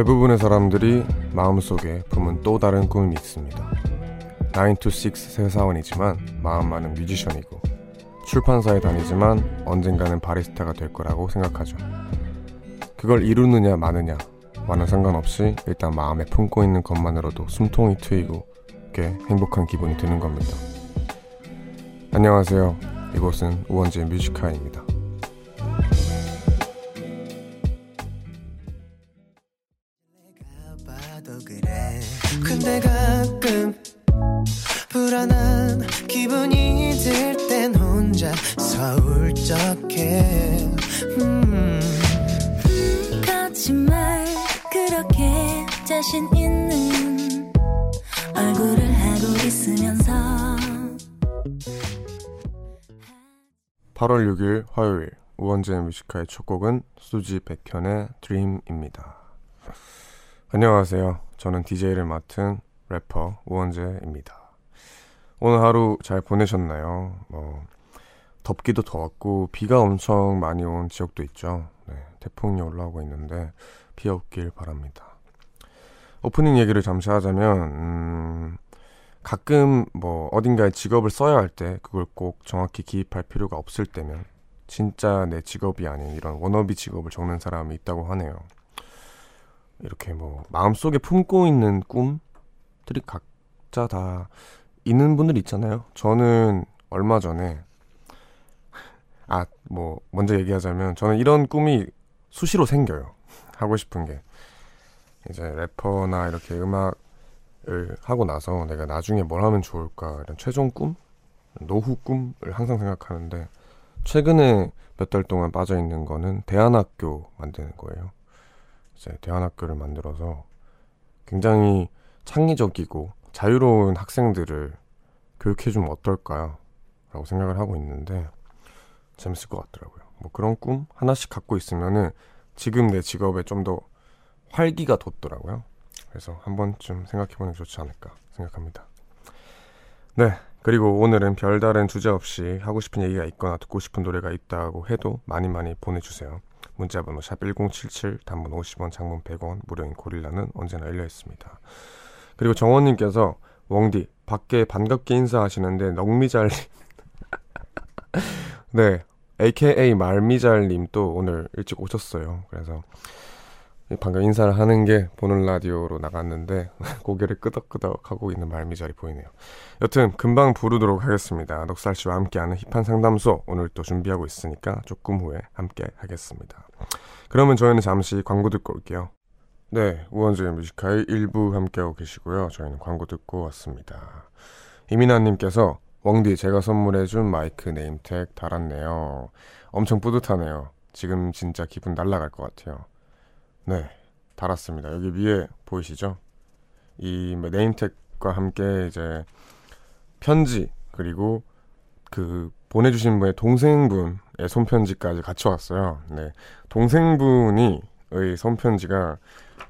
대부분의 사람들이 마음속에 품은 또 다른 꿈이 있습니다. 9to6 세사원이지만 마음만은 뮤지션이고 출판사에 다니지만 언젠가는 바리스타가 될 거라고 생각하죠. 그걸 이루느냐 마느냐 와는 상관없이 일단 마음에 품고 있는 것만으로도 숨통이 트이고 꽤 행복한 기분이 드는 겁니다. 안녕하세요. 이곳은 우원재 뮤지카입니다. 근데 가끔 불안한 기분이 들 땐 혼자 서울적해 음. 거짓말 그렇게 자신 있는 얼굴을 하고 있으면서 8월 6일 화요일 우원재 뮤지카의 첫 곡은 수지 백현의 드림입니다. 안녕하세요. 저는 DJ를 맡은 래퍼 우원재입니다. 오늘 하루 잘 보내셨나요? 뭐 덥기도 더웠고 비가 엄청 많이 온 지역도 있죠. 네, 태풍이 올라오고 있는데 비 없길 바랍니다. 오프닝 얘기를 잠시 하자면 음, 가끔 뭐 어딘가에 직업을 써야 할 때 그걸 꼭 정확히 기입할 필요가 없을 때면 진짜 내 직업이 아닌 이런 워너비 직업을 적는 사람이 있다고 하네요. 이렇게 뭐 마음속에 품고 있는 꿈들이 각자 다 있는 분들 있잖아요. 저는 얼마 전에 아, 뭐 먼저 얘기하자면 저는 이런 꿈이 수시로 생겨요. 하고 싶은 게 이제 래퍼나 이렇게 음악을 하고 나서 내가 나중에 뭘 하면 좋을까 이런 최종 꿈, 노후 꿈을 항상 생각하는데 최근에 몇 달 동안 빠져 있는 거는 대안학교 만드는 거예요. 이제 대안학교를 만들어서 굉장히 창의적이고 자유로운 학생들을 교육해주면 어떨까요? 라고 생각을 하고 있는데 재밌을 것 같더라고요. 뭐 그런 꿈 하나씩 갖고 있으면은 지금 내 직업에 좀 더 활기가 돋더라고요. 그래서 한 번쯤 생각해보는 게 좋지 않을까 생각합니다. 네. 그리고 오늘은 별다른 주제 없이 하고 싶은 얘기가 있거나 듣고 싶은 노래가 있다고 해도 많이 많이 보내주세요. 문자번호 샵 1077 단문 50원 장문 100원 무료인 고릴라는 언제나 열려 있습니다. 그리고 정원님께서 웡디 밖에 반갑게 인사하시는데 넉미잘님 네 AKA 말미잘님 또 오늘 일찍 오셨어요. 그래서 방금 인사를 하는 게 보는 라디오로 나갔는데 고개를 끄덕끄덕 하고 있는 말미잘이 보이네요. 여튼 금방 부르도록 하겠습니다. 넉살 씨와 함께하는 힙한 상담소 오늘 또 준비하고 있으니까 조금 후에 함께 하겠습니다. 그러면 저희는 잠시 광고 듣고 올게요. 네, 우원재 뮤직하이 일부 함께하고 계시고요. 저희는 광고 듣고 왔습니다. 이민아님께서 웡디 제가 선물해준 마이크 name tag 달았네요. 엄청 뿌듯하네요. 지금 진짜 기분 날라갈 것 같아요. 네, 달았습니다. 여기 위에 보이시죠? 이 name tag과 함께 이제 편지 그리고 그 보내주신 분의 동생분의 손편지까지 같이 왔어요. 네, 동생분이 의 손편지가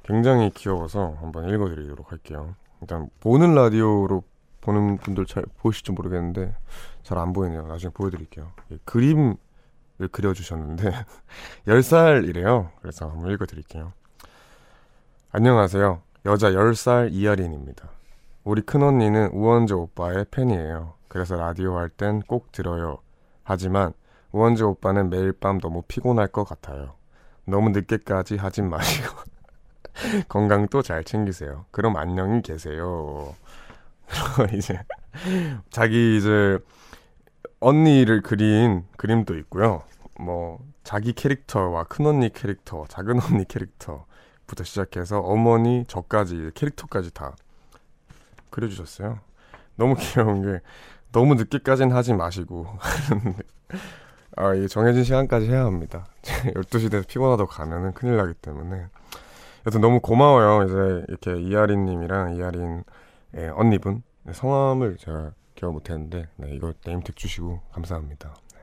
굉장히 귀여워서 한번 읽어드리도록 할게요. 일단 보는 라디오로 보는 분들 잘 보실지 모르겠는데 잘 안 보이네요. 나중에 보여드릴게요. 예, 그림을 그려주셨는데 10살이래요. 그래서 한번 읽어드릴게요. 안녕하세요. 여자 10살 이하린입니다. 우리 큰언니는 우원재 오빠의 팬이에요. 그래서 라디오 할 땐 꼭 들어요. 하지만 우원재 오빠는 매일 밤 너무 피곤할 것 같아요. 너무 늦게까지 하진 마시고 건강도 잘 챙기세요. 그럼 안녕히 계세요. 이제 자기 이제 언니를 그린 그림도 있고요. 뭐 자기 캐릭터와 큰 언니 캐릭터, 작은 언니 캐릭터부터 시작해서 어머니 저까지 캐릭터까지 다 그려주셨어요. 너무 귀여운 게 너무 늦게까지는 하지 마시고 아, 이 정해진 시간까지 해야 합니다. 12시 돼서 피곤하다고 가면은 큰일 나기 때문에 여튼 너무 고마워요. 이제 이렇게 이하린 님이랑 이하린 예, 언니분 네, 성함을 제가 기억 못했는데 네, 이거 네임택 주시고 감사합니다. 네.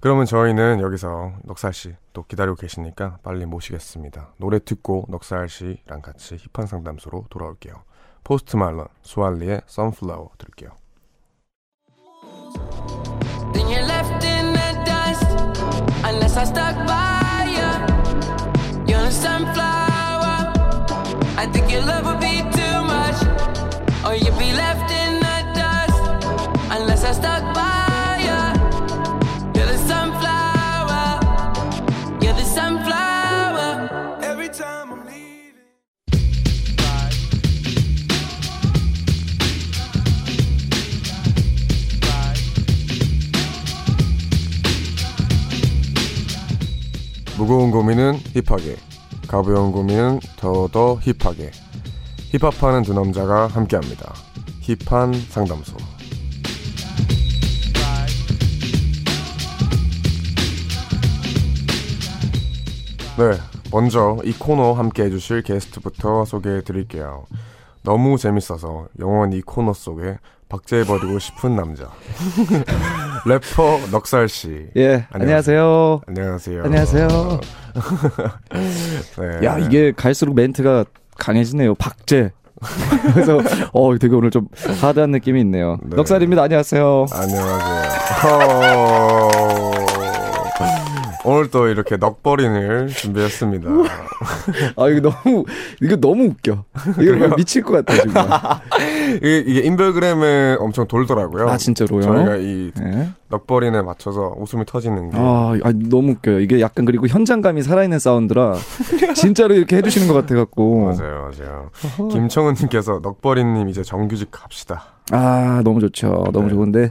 그러면 저희는 여기서 넉살 씨 또 기다리고 계시니까 빨리 모시겠습니다. 노래 듣고 넉살 씨랑 같이 힙한 상담소로 돌아올게요. 포스트 말론 수알리의 Sunflower 들을게요. 무거운 고민은 힙하게, 가벼운 고민은 더더 힙하게. 힙합하는 두 남자가 함께합니다. 힙한 상담소. 네, 먼저 이 코너 함께 해주실 게스트부터 소개해 드릴게요. 너무 재밌어서 영원히 이 코너 속에 박제해버리고 싶은 남자. 래퍼 넉살 씨. 예, 안녕하세요. 안녕하세요. 안녕하세요. 네. 야, 이게 갈수록 멘트가 강해지네요. 박제. 그래서 어 되게 오늘 좀 하드한 느낌이 있네요. 네. 넉살입니다. 안녕하세요. 안녕하세요. 어... 오늘 또 이렇게 넉버린을 준비했습니다. 아 이거 너무 이거 너무 웃겨. 이거 미칠 것 같아 지금. 이게, 이게 인별그램에 엄청 돌더라고요. 아 진짜로요? 저희가 이 예. 넉버린에 맞춰서 웃음이 터지는 게 아, 아, 너무 웃겨요. 이게 약간 그리고 현장감이 살아있는 사운드라 진짜로 이렇게 해주시는 것 같아갖고. 맞아요, 맞아요. 김청은님께서 넉버린님 이제 정규직 갑시다. 아 너무 좋죠. 너무 네. 좋은데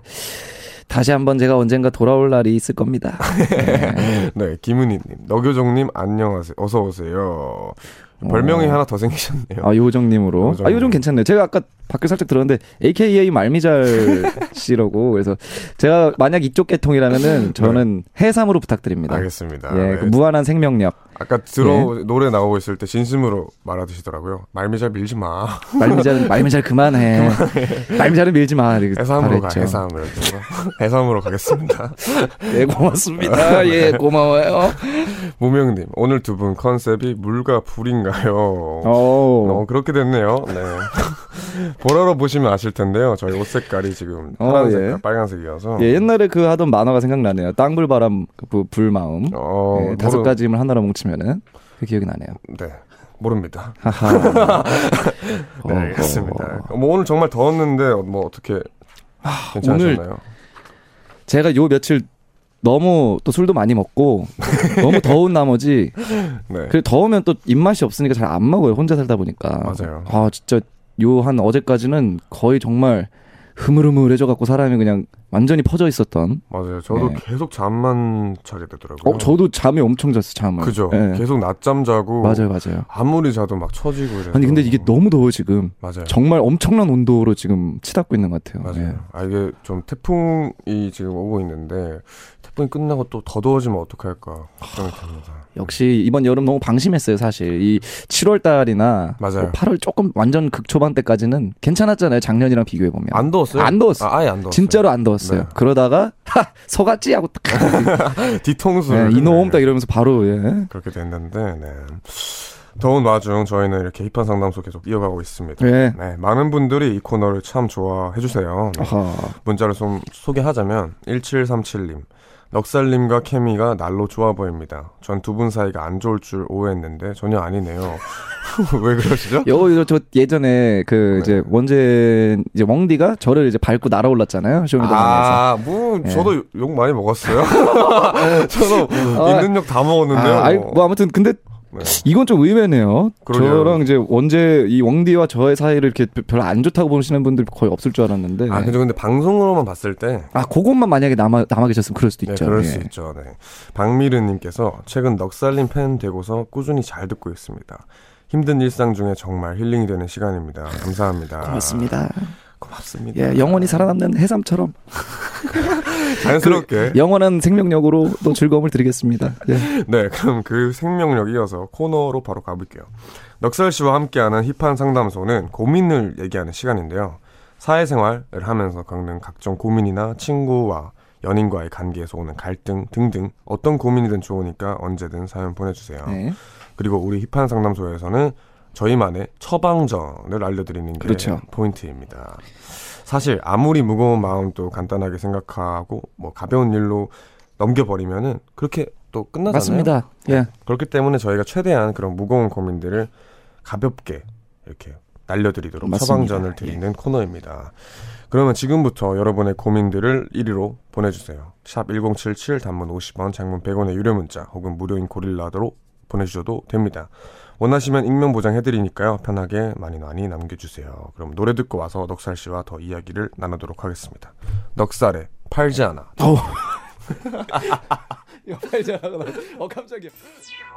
다시 한번 제가 언젠가 돌아올 날이 있을 겁니다. 네. 네, 김은희님, 너교정님 안녕하세요. 어서 오세요. 별명이 어. 하나 더 생기셨네요. 아 요정님으로. 요정. 아 요정 괜찮네요. 제가 아까 밖에 살짝 들었는데 AKA 말미잘 씨라고 그래서 제가 만약 이쪽 계통이라면은 저는 해삼으로 부탁드립니다. 알겠습니다. 예, 네. 그 무한한 생명력. 아까 들어 노래 나오고 있을 때 진심으로 말하듯이더라고요. 말미잘 밀지 마. 말미잘 말미잘 그만해. 말미잘은 밀지 마. 해삼으로 가. 바랬죠. 해삼 이렇게. 해삼으로 가겠습니다. 예 고맙습니다. 예 고마워요. 무명님 오늘 두 분 컨셉이 물과 불인가요? 어, 어. 그렇게 됐네요. 네. 보라로 보시면 아실 텐데요. 저희 옷 색깔이 지금 어, 파란색, 예. 빨간색이어서. 예, 옛날에 그 하던 만화가 생각나네요. 땅불바람 그 불마음. 어, 예, 다섯 가지 힘을 하나로 뭉치 면은 그 기억이 나네요. 네. 모릅니다. 네, 알겠습니다. 뭐 오늘 정말 더웠는데 뭐 어떻게 괜찮으셨나요? 제가 요 며칠 너무 또 술도 많이 먹고 너무 더운 나머지 네. 그 더우면 또 입맛이 없으니까 잘 안 먹어요 혼자 살다 보니까 맞아요. 아 진짜 요 한 어제까지는 거의 정말 흐물흐물해져 갖고 사람이 그냥 완전히 퍼져 있었던 맞아요. 저도 네. 계속 잠만 자게 되더라고요. 어 저도 잠이 엄청 잤어 잠을 그죠. 예. 계속 낮잠 자고 맞아요 맞아요 아무리 자도 막 처지고 이래서 아니 근데 이게 너무 더워 지금 맞아요. 정말 엄청난 온도로 지금 치닫고 있는 것 같아요 맞아요. 예. 아 이게 좀 태풍이 지금 오고 있는데 태풍이 끝나고 또 더 더워지면 어떡할까 걱정이 됩니다. 역시 이번 여름 너무 방심했어요 사실 이 7월 달이나 맞아요. 8월 조금 완전 극초반 때까지는 괜찮았잖아요 작년이랑 비교해 보면 안 더웠어요? 안 더웠어. 아, 아예 안 더웠어요. 진짜로 안 더웠어요. 네. 그러다가 하 속았지 하고 딱 뒤통수 네, 이놈 딱 이러면서 바로 예. 그렇게 됐는데 네. 더운 와중 저희는 이렇게 힙한 상담소 계속 이어가고 있습니다. 예. 네, 많은 분들이 이 코너를 참 좋아해 주세요. 네. 문자를 좀 소개하자면 1737님 넉살님과 케미가 날로 좋아 보입니다. 전 두 분 사이가 안 좋을 줄 오해했는데 전혀 아니네요. 왜 그러시죠? 요, 요, 저 예전에 그 네. 이제 원제 이제 웡디가 저를 이제 밟고 날아올랐잖아요. 쇼미더머니에서. 아, 뭐 예. 저도 욕 많이 먹었어요. 저도 아, 있는 욕 다 먹었는데요. 아, 아이, 뭐 아무튼 근데 네. 이건 좀 의외네요. 그러게요. 저랑 이제 원제 이 웡디와 저의 사이를 이렇게 별로 안 좋다고 보시는 분들 거의 없을 줄 알았는데. 아, 그죠. 근데 방송으로만 봤을 때 아, 그것만 만약에 남아 남아 계셨으면 그럴 수도 네, 있죠. 그럴 예. 수 있죠. 네. 박미르님께서 최근 넉살님 팬 되고서 꾸준히 잘 듣고 있습니다. 힘든 일상 중에 정말 힐링이 되는 시간입니다. 감사합니다. 고맙습니다. 고맙습니다. 예, 영원히 살아남는 해삼처럼 자연스럽게. 영원한 생명력으로 또 즐거움을 드리겠습니다. 예. 네, 그럼 그 생명력 이어서 코너로 바로 가볼게요. 넉살 씨와 함께하는 힙한 상담소는 고민을 얘기하는 시간인데요. 사회생활을 하면서 겪는 각종 고민이나 친구와 연인과의 관계에서 오는 갈등 등등 어떤 고민이든 좋으니까 언제든 사연 보내주세요. 네. 그리고 우리 힙한 상담소에서는 저희만의 처방전을 알려드리는 게 그렇죠. 포인트입니다. 사실 아무리 무거운 마음도 간단하게 생각하고 뭐 가벼운 일로 넘겨버리면은 그렇게 또 끝나잖아요. 맞습니다. 예. 그렇기 때문에 저희가 최대한 그런 무거운 고민들을 가볍게 이렇게 날려드리도록 맞습니다. 처방전을 드리는 코너입니다. 그러면 지금부터 여러분의 고민들을 1위로 보내주세요. 샵 1077 단문 50원 장문 100원의 유료 문자 혹은 무료인 고릴라로 보내주셔도 됩니다. 원하시면 익명 보장해드리니까요. 편하게 많이 많이 남겨주세요. 그럼 노래 듣고 와서 넉살 씨와 더 이야기를 나누도록 하겠습니다. 넉살에 팔지 않아. 어 깜짝이야. 비를 내놔도 놈이 이제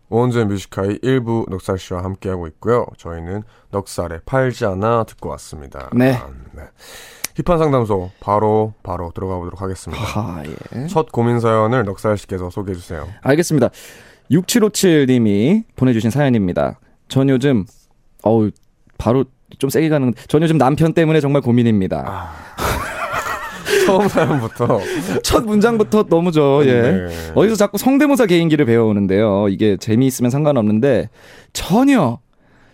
오원재 뮤지카이 1부 넉살 씨와 함께하고 있고요. 저희는 넉살에 팔지 않아 듣고 왔습니다. 네. 아, 네. 힙한 상담소 바로 바로 들어가 보도록 하겠습니다. 아 예. 첫 고민 사연을 넉살 씨께서 소개해 주세요. 알겠습니다. 6757님이 보내주신 사연입니다. 전 요즘 어우 바로 좀 세게 가는. 전 요즘 남편 때문에 정말 고민입니다. 처음 사연부터 첫 문장부터 너무 저 예. 네. 어디서 자꾸 성대모사 개인기를 배워오는데요. 이게 재미있으면 상관없는데 전혀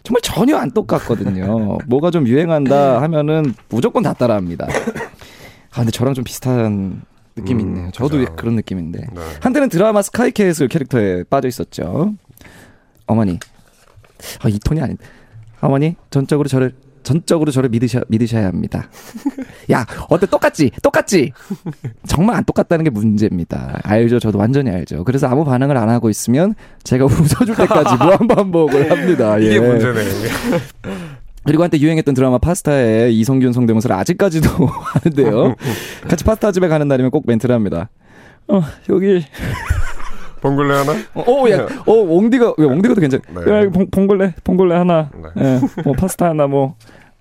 정말 전혀 안 똑같거든요. 뭐가 좀 유행한다 하면은 무조건 다 따라합니다. 아 근데 저랑 좀 비슷한 느낌이 음, 있네요. 저도 그죠. 그런 느낌인데. 네. 한때는 드라마 스카이캐슬 캐릭터에 빠져 있었죠. 어머니, 아, 이 톤이 아닌데. 어머니, 전적으로 저를 전적으로 저를 믿으셔 믿으셔야 합니다. 야, 어때 똑같지? 똑같지? 정말 안 똑같다는 게 문제입니다. 알죠, 저도 완전히 알죠. 그래서 아무 반응을 안 하고 있으면 제가 웃어줄 때까지 무한 반복을 합니다. 이게 예. 문제네. 이게. 그리고 한때 유행했던 드라마 파스타에 이성균 성대모사를 아직까지도 하는데요. 같이 파스타 집에 가는 날이면 꼭 멘트를 합니다. 어, 여기 봉골레 하나? 어, 어, 야, 어, 옹디가, 왜 옹디가도 괜찮. 네. 야, 봉, 봉골레, 봉골레 하나. 네. 예, 뭐 파스타 하나, 뭐, 어,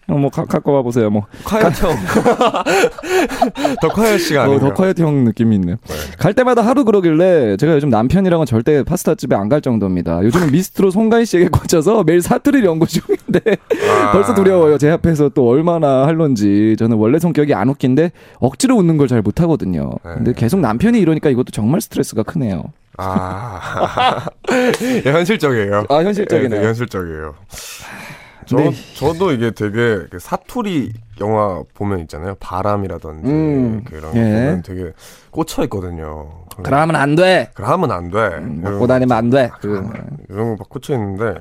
뭐 가, 갖고 와 보세요. 뭐 콰이어 형. 더 콰이어 씨가 어. 더 콰이어트 형 느낌이 있네요. 네. 갈 때마다 하루 그러길래 제가 요즘 남편이랑은 절대 파스타 집에 안 갈 정도입니다. 요즘은 미스트로 송가인 씨에게 꽂혀서 매일 사투리를 연구 중인데 아. 벌써 두려워요. 제 앞에서 또 얼마나 할런지. 저는 원래 성격이 안 웃긴데 억지로 웃는 걸 잘 못 하거든요. 네. 근데 계속 남편이 이러니까 이것도 정말 스트레스가 크네요. 아. 예, 현실적이에요. 아, 현실적이네요. 네, 네, 현실적이에요. 저, 네. 저도 이게 되게 그 사투리 영화 보면 있잖아요. 바람이라든지 음, 그런 거 예. 보면 되게 꽂혀 있거든요. 그러면 안 돼. 그러면 안 돼. 음, 먹고 다니면 안 돼. 그, 이런 거 막 꽂혀 있는데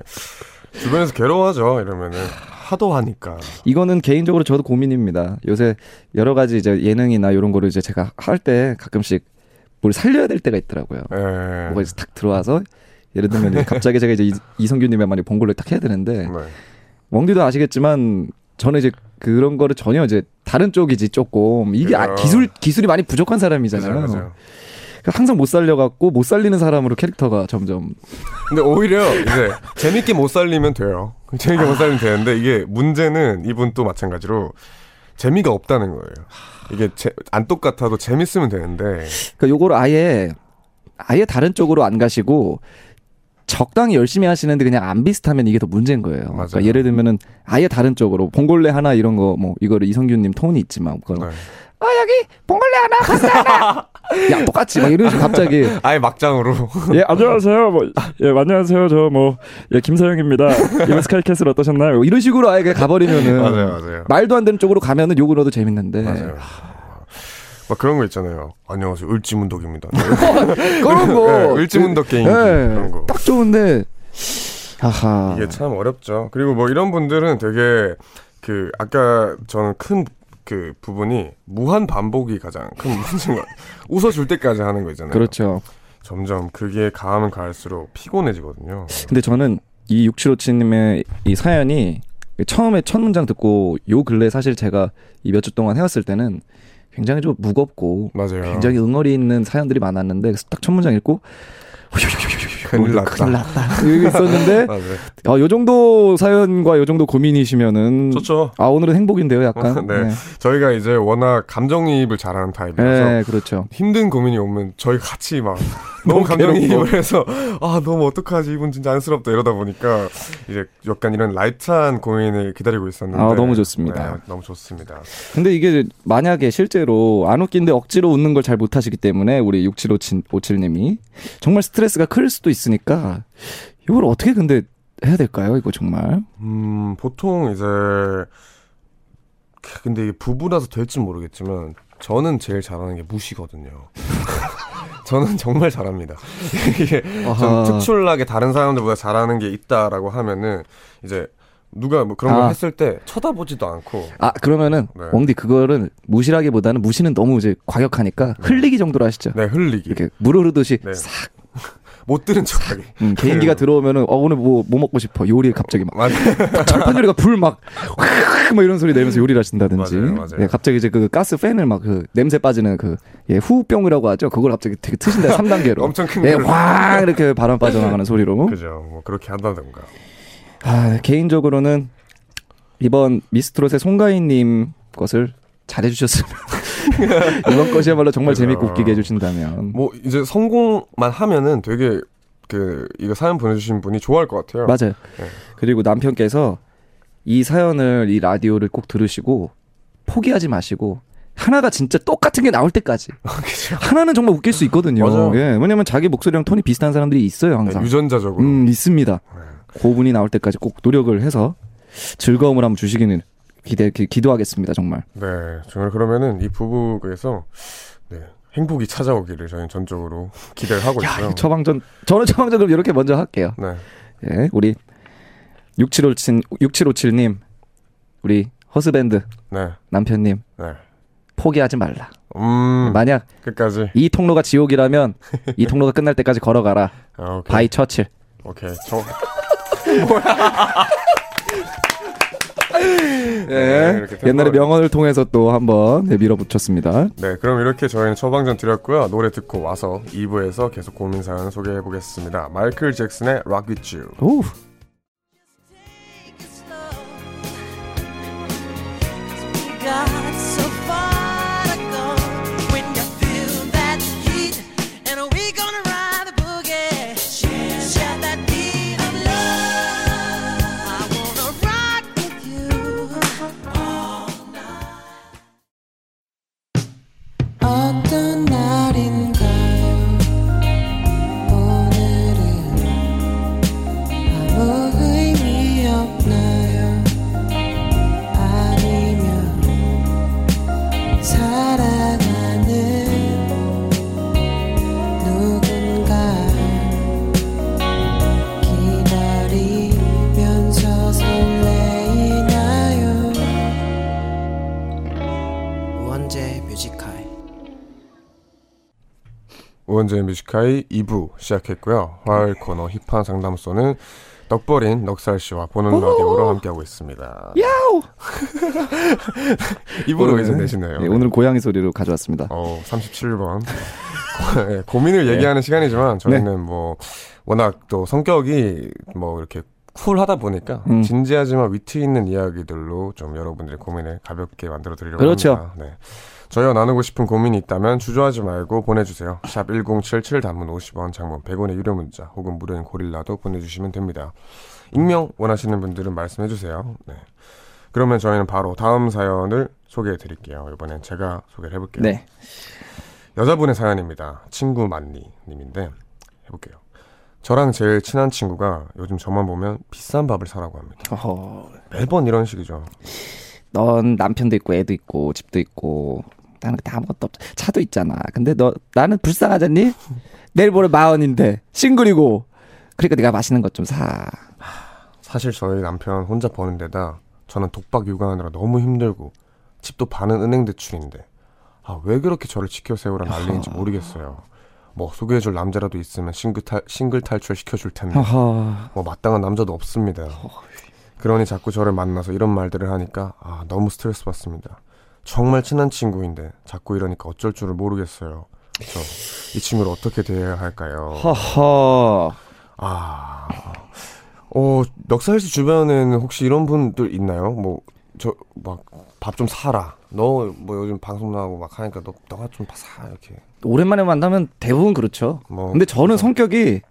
주변에서 괴로워하죠. 이러면은 하도 하니까. 이거는 개인적으로 저도 고민입니다. 요새 여러 가지 이제 예능이나 이런 거를 이제 제가 할 때 가끔씩 뭘 살려야 될 때가 있더라고요. 예. 뭐가 이제 탁 들어와서 예를 들면 갑자기 제가 이제 이- 이성균님의 말이 봉골레 딱 해야 되는데 네. 멍디도 아시겠지만 저는 이제 그런 거를 전혀 이제 다른 쪽이지 조금 이게 아. 기술 기술이 많이 부족한 사람이잖아요. 맞아요, 맞아요. 그러니까 항상 못 살려갖고 못 살리는 사람으로 캐릭터가 점점 근데 오히려 이제 재밌게 못 살리면 돼요. 재밌게 못 살리면 되는데 이게 문제는 이분 또 마찬가지로 재미가 없다는 거예요. 이게 제- 안 똑같아도 재밌으면 되는데 그러니까 요거를 아예 아예 다른 쪽으로 안 가시고 적당히 열심히 하시는데 그냥 안 비슷하면 이게 더 문제인 거예요. 그러니까 맞아요. 예를 들면은 아예 다른 쪽으로 봉골레 하나 이런 거 뭐 이거를 이성균님 톤이 있지만 그거 네. 아 여기 봉골레 하나 파스타 하나 야 똑같이 막 이런 식으로 갑자기 아예 막장으로 예, 안녕하세요. 뭐, 예, 안녕하세요. 저 뭐, 예, 김서영입니다. 이번 스카이캐슬 어떠셨나요? 이런 식으로 아예 그냥 가버리면은 맞아요, 맞아요. 말도 안 되는 쪽으로 가면은 욕을 얻어도 재밌는데 맞아요. 막 그런 거 있잖아요. 안녕하세요. 을지문덕입니다. 그런 거 네, 을지문덕 게임기 그런 거. 딱 좋은데 아하 이게 참 어렵죠. 그리고 뭐 이런 분들은 되게 그 아까 저는 큰 그 부분이 무한 반복이 가장 큰 문제인 것 같아요. 웃어줄 때까지 하는 거 있잖아요. 그렇죠. 점점 그게 가면 갈수록 피곤해지거든요. 근데 저는 이 6757님의 이 사연이 처음에 첫 문장 듣고 요 근래 사실 제가 이 몇 주 동안 해왔을 때는 굉장히 좀 무겁고 맞아요. 굉장히 응어리 있는 사연들이 많았는데 딱첫 문장 읽고 큰일 났다. 큰일 났다. 이거 있었는데. 어, 요 정도 사연과 요 정도 고민이시면은 좋죠. 아 오늘은 행복인데요, 약간. 네. 저희가 이제 워낙 감정이입을 잘하는 타입이라서 네, 그렇죠. 힘든 고민이 오면 저희 같이 막 너무 감정이입을 해서 아 너무 어떡하지 이분 진짜 안쓰럽다 이러다 보니까 이제 약간 이런 light한 고민을 기다리고 있었는데 아, 너무 좋습니다. 네, 너무 좋습니다. 근데 이게 만약에 실제로 안 웃긴데 억지로 웃는 걸 잘 못하시기 때문에 우리 6757님이 정말 스트레스가 클 수도 있으니까 이걸 어떻게 근데 해야 될까요? 이거 정말. 음 보통 이제 근데 이게 부부라서 될지 모르겠지만 저는 제일 잘하는 게 무시거든요. 저는 정말 잘합니다. 이게 좀. 특출나게 다른 사람들보다 잘하는 게 있다라고 하면은 이제 누가 뭐 그런 걸 아. 했을 때 쳐다보지도 않고 아 그러면은 네. 웡디 그거를 무시라기보다는 무시는 너무 이제 과격하니까 흘리기 정도로 하시죠. 네 흘리기 이렇게 물 흐르듯이 네. 싹 못 들은 척하기 음, 개인기가 들어오면은 어 오늘 뭐뭐 먹고 싶어? 요리 갑자기 막. 철판 요리가 불막 막 이런 소리 내면서 요리를 하신다든지. 맞아요, 맞아요. 예, 갑자기 이제 그 가스 팬을 막 그 냄새 빠지는 그 예, 후병이라고 하죠? 그걸 갑자기 되게 트신다 3단계로. 엄청 큰 예. 확 이렇게 바람 빠져나가는 소리로. 그죠. 뭐 그렇게 한다던가. 아, 개인적으로는 이번 미스트롯의 송가인님 것을 잘해주셨으면 이번 것이야말로 정말 그죠. 재밌고 웃기게 해주신다면 뭐 이제 성공만 하면은 되게 그 이거 사연 보내주신 분이 좋아할 것 같아요 맞아요. 네. 그리고 남편께서 이 사연을 이 라디오를 꼭 들으시고 포기하지 마시고 하나가 진짜 똑같은 게 나올 때까지 그죠 하나는 정말 웃길 수 있거든요. 맞아요. 예, 왜냐면 자기 목소리랑 톤이 비슷한 사람들이 있어요 항상. 네, 유전자적으로 음 있습니다. 네. 고분이 나올 때까지 꼭 노력을 해서 즐거움을 한번 주시기는 기대 기, 기도하겠습니다 정말. 네, 정말 그러면은 이 부부에서 네, 행복이 찾아오기를 저희는 전적으로 기대를 하고 야, 있어요. 이 처방전 저는 처방전 그럼 이렇게 먼저 할게요. 네, 예, 우리 6757 6757님 우리 husband 네, 남편님 네. 포기하지 말라. 음, 만약 끝까지. 이 통로가 지옥이라면 이 통로가 끝날 때까지 걸어가라. 아. by 처칠. 오케이. 저, 예. 이렇게 템포를- 옛날에 명언을 통해서 또 한번 네, 밀어붙였습니다. 네, 그럼 이렇게 저희는 처방전 드렸고요. 노래 듣고 와서 2부에서 계속 고민 사연 소개해 보겠습니다. 마이클 잭슨의 Rock With You. 오. 우원재 뮤지카이 2부 시작했고요. 화요일 코너 힙한 상담소는 넉버린 넉살 씨와 보는 라디오로 함께하고 있습니다. 야우. 2부로 이제 내시네요. 네, 오늘 고양이 소리로 가져왔습니다. 어, 37번. 네, 고민을 얘기하는 시간이지만 저희는 뭐 워낙 또 성격이 뭐 이렇게 쿨하다 보니까 음. 진지하지만 위트 있는 이야기들로 좀 여러분들의 고민을 가볍게 만들어 드리려고 그렇죠. 합니다. 네. 저희와 나누고 싶은 고민이 있다면 주저하지 말고 보내주세요. 샵 1077 단문 50원 장문 100원의 유료 문자 혹은 무료인 고릴라도 보내주시면 됩니다. 익명 원하시는 분들은 말씀해주세요. 네. 그러면 저희는 바로 다음 사연을 소개해 드릴게요. 이번엔 제가 소개를 해볼게요. 네. 여자분의 사연입니다. 친구 만니 님인데 해볼게요. 저랑 제일 친한 친구가 요즘 저만 보면 비싼 밥을 사라고 합니다. 어허. 매번 이런 식이죠. 넌 남편도 있고 애도 있고 집도 있고 나는 그때 아무것도 없 차도 있잖아. 근데 너 나는 불쌍하잖니? 내일 모레 마흔인데 싱글이고 그러니까 네가 맛있는 것 좀 사. 사실 저희 남편 혼자 버는 데다 저는 독박 육아하느라 너무 힘들고 집도 반은 은행 대출인데 아 왜 그렇게 저를 지켜 세우라 난리인지 모르겠어요. 뭐 소개해줄 남자라도 있으면 싱글 탈 싱글 탈출 시켜줄 텐데. 뭐 마땅한 남자도 없습니다. 그러니 자꾸 저를 만나서 이런 말들을 하니까 아 너무 스트레스 받습니다. 정말 친한 친구인데 자꾸 이러니까 어쩔 줄을 모르겠어요. 그래서 이 친구를 어떻게 대해야 할까요? 허허. 아, 어, 넉살 씨 주변에는 혹시 이런 분들 있나요? 뭐, 저, 막, 밥 좀 사라. 너, 뭐, 요즘 방송 나오고 막 하니까 너, 너가 좀 사, 이렇게. 오랜만에 만나면 대부분 그렇죠. 뭐. 근데 저는 성격이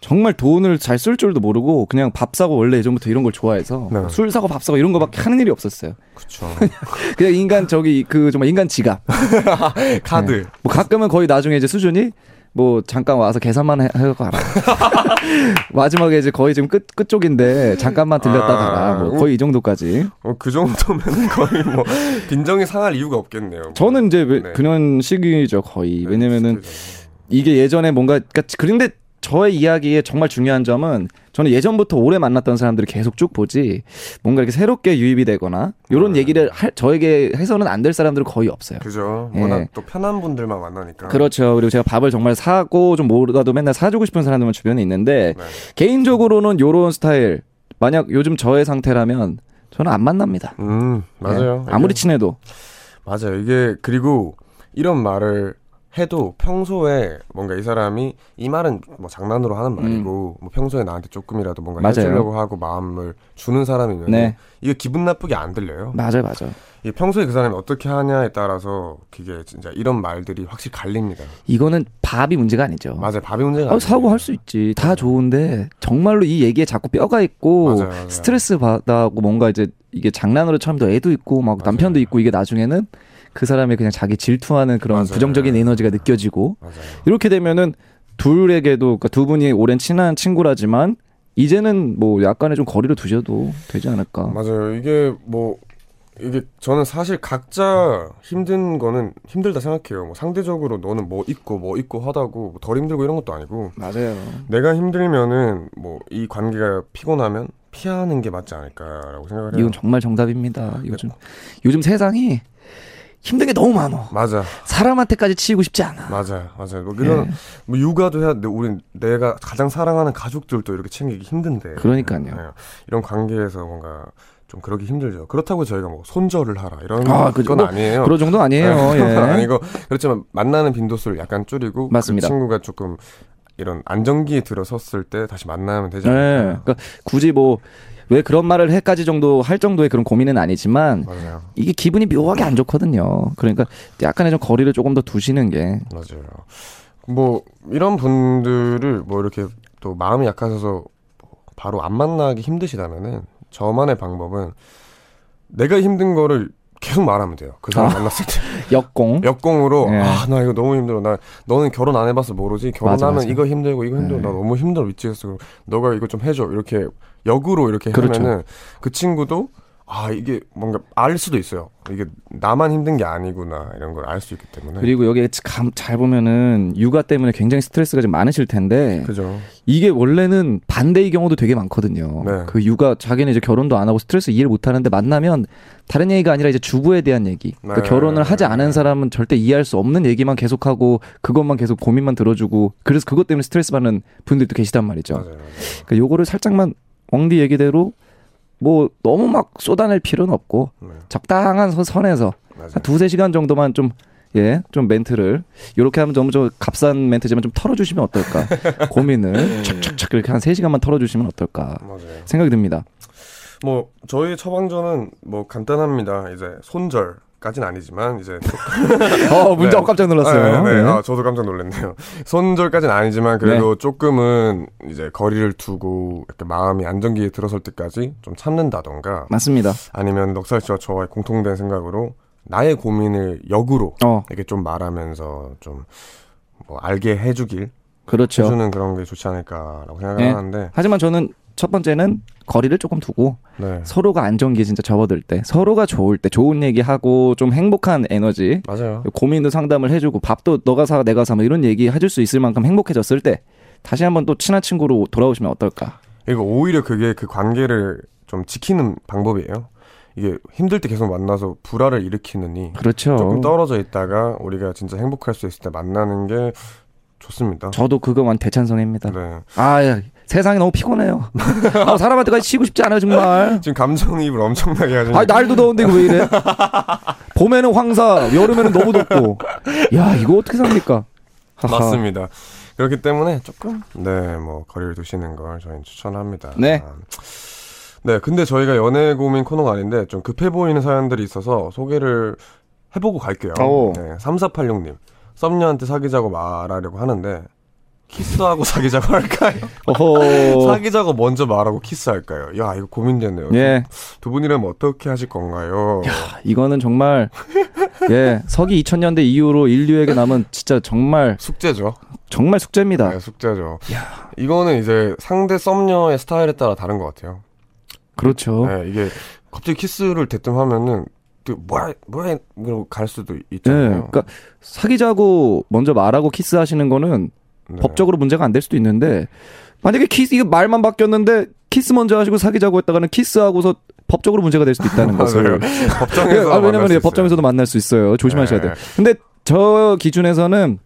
정말 돈을 잘 쓸 줄도 모르고 그냥 밥 사고 원래 예전부터 이런 걸 좋아해서 네. 술 사고 밥 사고 이런 거밖에 하는 일이 없었어요. 그쵸. 그냥 인간 저기 그 정말 인간 지갑. 카드. 네. 뭐 가끔은 거의 나중에 이제 수준이 뭐 잠깐 와서 계산만 해- 하고 가라. 마지막에 이제 거의 지금 끝 끝쪽인데 잠깐만 들렸다 아, 가라. 뭐 거의 이 정도까지. 어, 그 정도면 거의 뭐, 빈정이 상할 이유가 없겠네요. 뭐. 저는 이제 왜- 네. 그런 시기죠 거의. 네, 왜냐면은 비슷하죠. 이게 예전에 뭔가 그러니까 그런데 저의 이야기에 정말 중요한 점은 저는 예전부터 오래 만났던 사람들을 계속 쭉 보지 뭔가 이렇게 새롭게 유입이 되거나 이런 네. 얘기를 할, 저에게 해서는 안 될 사람들은 거의 없어요. 그죠. 예. 워낙 또 편한 분들만 만나니까. 그렇죠. 그리고 제가 밥을 정말 사고 좀 뭐라도 맨날 사주고 싶은 사람들만 주변에 있는데 네. 개인적으로는 요런 스타일 만약 요즘 저의 상태라면 저는 안 만납니다. 음, 맞아요. 예. 아무리 친해도 맞아요. 이게 그리고 이런 말을 해도 평소에 뭔가 이 사람이 이 말은 뭐 장난으로 하는 말이고 뭐 평소에 나한테 조금이라도 뭔가 음. 맞아요. 해주려고 하고 마음을 주는 사람이면 네. 이게 기분 나쁘게 안 들려요. 맞아요, 맞아요. 이게 평소에 그 사람이 어떻게 하냐에 따라서 그게 진짜 이런 말들이 확실히 갈립니다. 이거는 밥이 문제가 아니죠. 맞아요. 밥이 문제가 아. 사고 할 수 있지. 다 좋은데 정말로 이 얘기에 자꾸 뼈가 있고 맞아요, 맞아요. 스트레스 받아고 뭔가 이제 이게 장난으로 처음부터 애도 있고 막 맞아요. 남편도 있고 이게 나중에는 그 사람이 그냥 자기 질투하는 그런. 부정적인 에너지가 느껴지고. 이렇게 되면은 둘에게도 그러니까 두 분이 오랜 친한 친구라지만 이제는 뭐 약간의 좀 거리를 두셔도 되지 않을까. 맞아요. 이게 뭐 이게 저는 사실 각자 힘든 거는 힘들다 생각해요. 뭐 상대적으로 너는 뭐 있고 뭐 있고 하다고 뭐덜 힘들고 이런 것도 아니고 맞아요. 내가 힘들면은 뭐 이 관계가 피곤하면 피하는 게 맞지 않을까라고 생각을 해요. 이건 정말 정답입니다. 요즘 요즘 세상이 힘든 게 너무 많아. 맞아, 사람한테까지 치이고 싶지 않아. 맞아요, 맞아요. 뭐 이런 예. 뭐 육아도 해야 돼. 우린 내가 가장 사랑하는 가족들도 이렇게 챙기기 힘든데. 그러니까요. 네. 이런 관계에서 뭔가 좀 그러기 힘들죠. 그렇다고 저희가 뭐 손절을 하라 이런 아, 건 그죠. 뭐 아니에요. 그런 정도 아니에요. 네, 예. 아니고 그렇지만 만나는 빈도수를 약간 줄이고 맞습니다. 그 친구가 조금 이런 안정기에 들어섰을 때 다시 만나면 되지 네. 않을까. 그러니까 굳이 뭐 왜 그런 말을 해까지 정도 할 정도의 그런 고민은 아니지만 맞아요, 이게 기분이 묘하게 안 좋거든요. 그러니까 약간의 좀 거리를 조금 더 두시는 게 맞아요. 뭐 이런 분들을 뭐 이렇게 또 마음이 약하셔서 바로 안 만나기 힘드시다면은 저만의 방법은 내가 힘든 거를 계속 말하면 돼요. 그 사람 아. 만났을 때 역공. 역공으로 예. 아 나 이거 너무 힘들어. 나 너는 결혼 안 해봐서 모르지. 결혼하면 맞아, 맞아. 이거 힘들고 이거 힘들어. 예. 나 너무 힘들어 미치겠어. 너가 이거 좀 해줘. 이렇게 역으로 이렇게 그렇죠. 하면은 그 친구도 아 이게 뭔가 알 수도 있어요. 이게 나만 힘든 게 아니구나 이런 걸 알 수 있기 때문에. 그리고 여기에 감- 잘 보면은 육아 때문에 굉장히 스트레스가 좀 많으실 텐데 그죠. 이게 원래는 반대의 경우도 되게 많거든요. 네. 그 육아 자기는 이제 결혼도 안 하고 스트레스 이해를 못 하는데 만나면 다른 얘기가 아니라 이제 주부에 대한 얘기. 그러니까 네. 결혼을 하지 않은 사람은 절대 이해할 수 없는 얘기만 계속하고 그것만 계속 고민만 들어주고 그래서 그것 때문에 스트레스 받는 분들도 계시단 말이죠. 맞아요. 맞아요. 그러니까 요거를 살짝만 엉디 얘기대로 뭐 너무 막 쏟아낼 필요는 없고 네, 적당한 선- 선에서 맞아요. 한 두세 시간 정도만 좀 예, 좀 멘트를 이렇게 하면 너무 좀 값싼 멘트지만 좀 털어주시면 어떨까 고민을 촥촥촥 이렇게 한 세 시간만 털어주시면 어떨까 맞아요. 생각이 듭니다. 뭐 저희 처방전은 뭐 간단합니다. 이제 손절 까지는 아니지만 이제 어 문자 네. 깜짝 놀랐어요. 네, 네. 네. 아, 저도 깜짝 놀랐네요. 손절까지는 아니지만 그래도 조금은 이제 거리를 두고 이렇게 마음이 안정기에 들어설 때까지 좀 참는다던가 맞습니다. 아니면 넉살 씨와 저와의 공통된 생각으로 나의 고민을 역으로 어 이렇게 좀 말하면서 좀 뭐 알게 해주길 그렇죠. 해주는 그런 게 좋지 않을까라고 생각을 네. 하는데 하지만 저는 첫 번째는 거리를 조금 두고 네 서로가 안정기에 진짜 접어들 때 서로가 좋을 때 좋은 얘기하고 좀 행복한 에너지 맞아요. 고민도 상담을 해주고 밥도 너가 사 내가 사 뭐 이런 얘기 해줄 수 있을 만큼 행복해졌을 때 다시 한번 또 친한 친구로 돌아오시면 어떨까? 그리고 오히려 그게 그 관계를 좀 지키는 방법이에요. 이게 힘들 때 계속 만나서 불화를 일으키느니 그렇죠. 조금 떨어져 있다가 우리가 진짜 행복할 수 있을 때 만나는 게 좋습니다. 저도 그거 완 대찬성입니다. 네. 아, 야, 세상이 너무 피곤해요. 아, 사람한테까지 치고 싶지 않아요, 정말. 지금 감정이입을 엄청나게 하시는 아, 날도 더운데 이거 왜 이래? 봄에는 황사, 여름에는 너무 덥고. 야, 이거 어떻게 삽니까? 맞습니다. 그렇기 때문에 조금 네 뭐 거리를 두시는 걸 저희는 추천합니다. 네. 아, 네, 근데 저희가 연애 고민 코너가 아닌데 좀 급해 보이는 사연들이 있어서 소개를 해보고 갈게요. 오. 네, 3486님. 썸녀한테 사귀자고 말하려고 하는데 키스하고 사귀자고 할까요? 사귀자고 먼저 말하고 키스할까요? 야, 이거 고민되네요. 예. 두 분이라면 어떻게 하실 건가요? 이거는 정말 예 서기 2000년대 이후로 인류에게 남은 진짜 정말 숙제죠. 정말 숙제입니다. 네, 숙제죠. 이거는 이제 상대 썸녀의 스타일에 따라 다른 것 같아요. 그렇죠. 네, 이게 갑자기 키스를 대뜸 하면은 또 뭐야 뭐야 이러고 갈 수도 예. 있잖아요. 그러니까 사귀자고 먼저 말하고 키스하시는 거는 네. 법적으로 문제가 안 될 수도 있는데 만약에 키스 이거 말만 바뀌었는데 키스 먼저 하시고 사귀자고 했다가는 키스하고서 법적으로 문제가 될 수도 있다는 것을 맞아요. 법정에서 아, 왜냐면 예. 법정에서도 만날 수 있어요. 조심하셔야 네. 돼요. 근데 저 기준에서는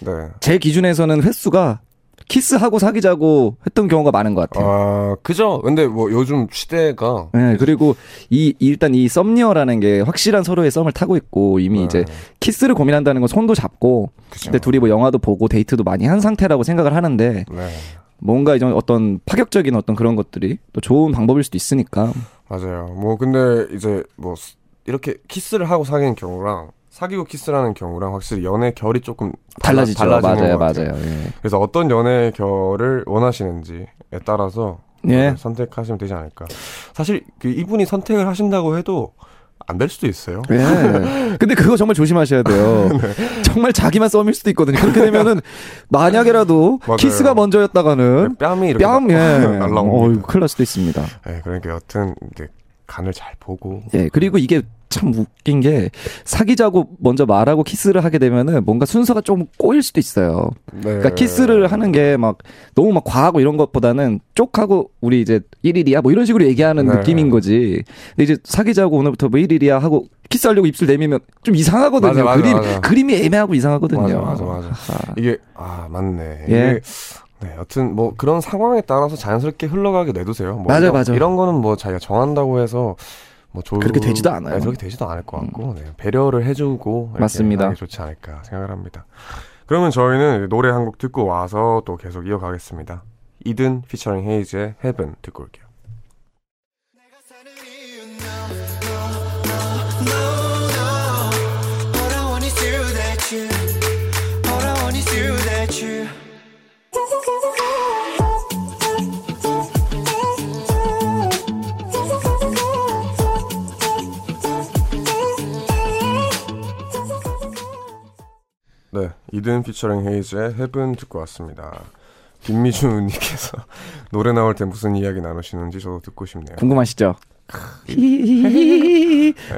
네. 제 기준에서는 횟수가 키스하고 사귀자고 했던 경우가 많은 것 같아요. 아, 그죠. 근데 뭐 요즘 시대가 네, 그리고 이 일단 이 썸녀라는 게 확실한 서로의 썸을 타고 있고 이미 네. 이제 키스를 고민한다는 건 손도 잡고 그죠. 근데 둘이 뭐 영화도 보고 데이트도 많이 한 상태라고 생각을 하는데 네. 뭔가 이제 어떤 파격적인 어떤 그런 것들이 또 좋은 방법일 수도 있으니까 맞아요. 뭐 근데 이제 뭐 스- 이렇게 키스를 하고 사귀는 경우랑 사귀고 키스를 하는 경우랑 확실히 연애 결이 조금 달라- 달라지죠. 달라지는 맞아요. 맞아요. 예. 그래서 어떤 연애 결을 원하시는지에 따라서 예. 그 선택하시면 되지 않을까. 사실 그 이분이 선택을 하신다고 해도 안 될 수도 있어요. 예. 근데 그거 정말 조심하셔야 돼요. 네. 정말 자기만 썸일 수도 있거든요. 그렇게 되면은 만약에라도. 키스가 먼저였다가는 뺨이 이렇게 뺨, 예. 날- 날라옵니다. 어휴, 큰일 날 수도 있습니다. 네, 그러니까 여튼 이제 간을 잘 보고 예, 그리고 이게 참 웃긴 게 사귀자고 먼저 말하고 키스를 하게 되면은 뭔가 순서가 좀 꼬일 수도 있어요. 네. 그러니까 키스를 하는 게 막 너무 막 과하고 이런 것보다는 쪽하고 우리 이제 1일이야 뭐 이런 식으로 얘기하는 네. 느낌인 거지. 근데 이제 사귀자고 오늘부터 뭐 1일이야 하고 키스하려고 입술 내밀면 좀 이상하거든요. 맞아, 맞아, 그림 맞아. 그림이 애매하고 이상하거든요. 맞아, 맞아, 맞아. 아, 이게 아 맞네. 예. 이게 네, 여튼 뭐 그런 상황에 따라서 자연스럽게 흘러가게 내두세요. 뭐 맞아요, 이런, 맞아요. 이런 거는 뭐 자기가 정한다고 해서 뭐 좋은 그렇게 되지도 않아요. 음. 네, 그렇게 되지도 않을 것 같고 네, 배려를 해주고 맞습니다. 좋지 않을까 생각을 합니다. 그러면 저희는 노래 한 곡 듣고 와서 또 계속 이어가겠습니다. 이든 피처링 헤이즈의 Heaven 듣고 올게요. 네, 이든 피처링 헤이즈의 Heaven 듣고 왔습니다. 김미준님께서 노래 나올 때 무슨 이야기 나누시는지 저도 듣고 싶네요. 궁금하시죠?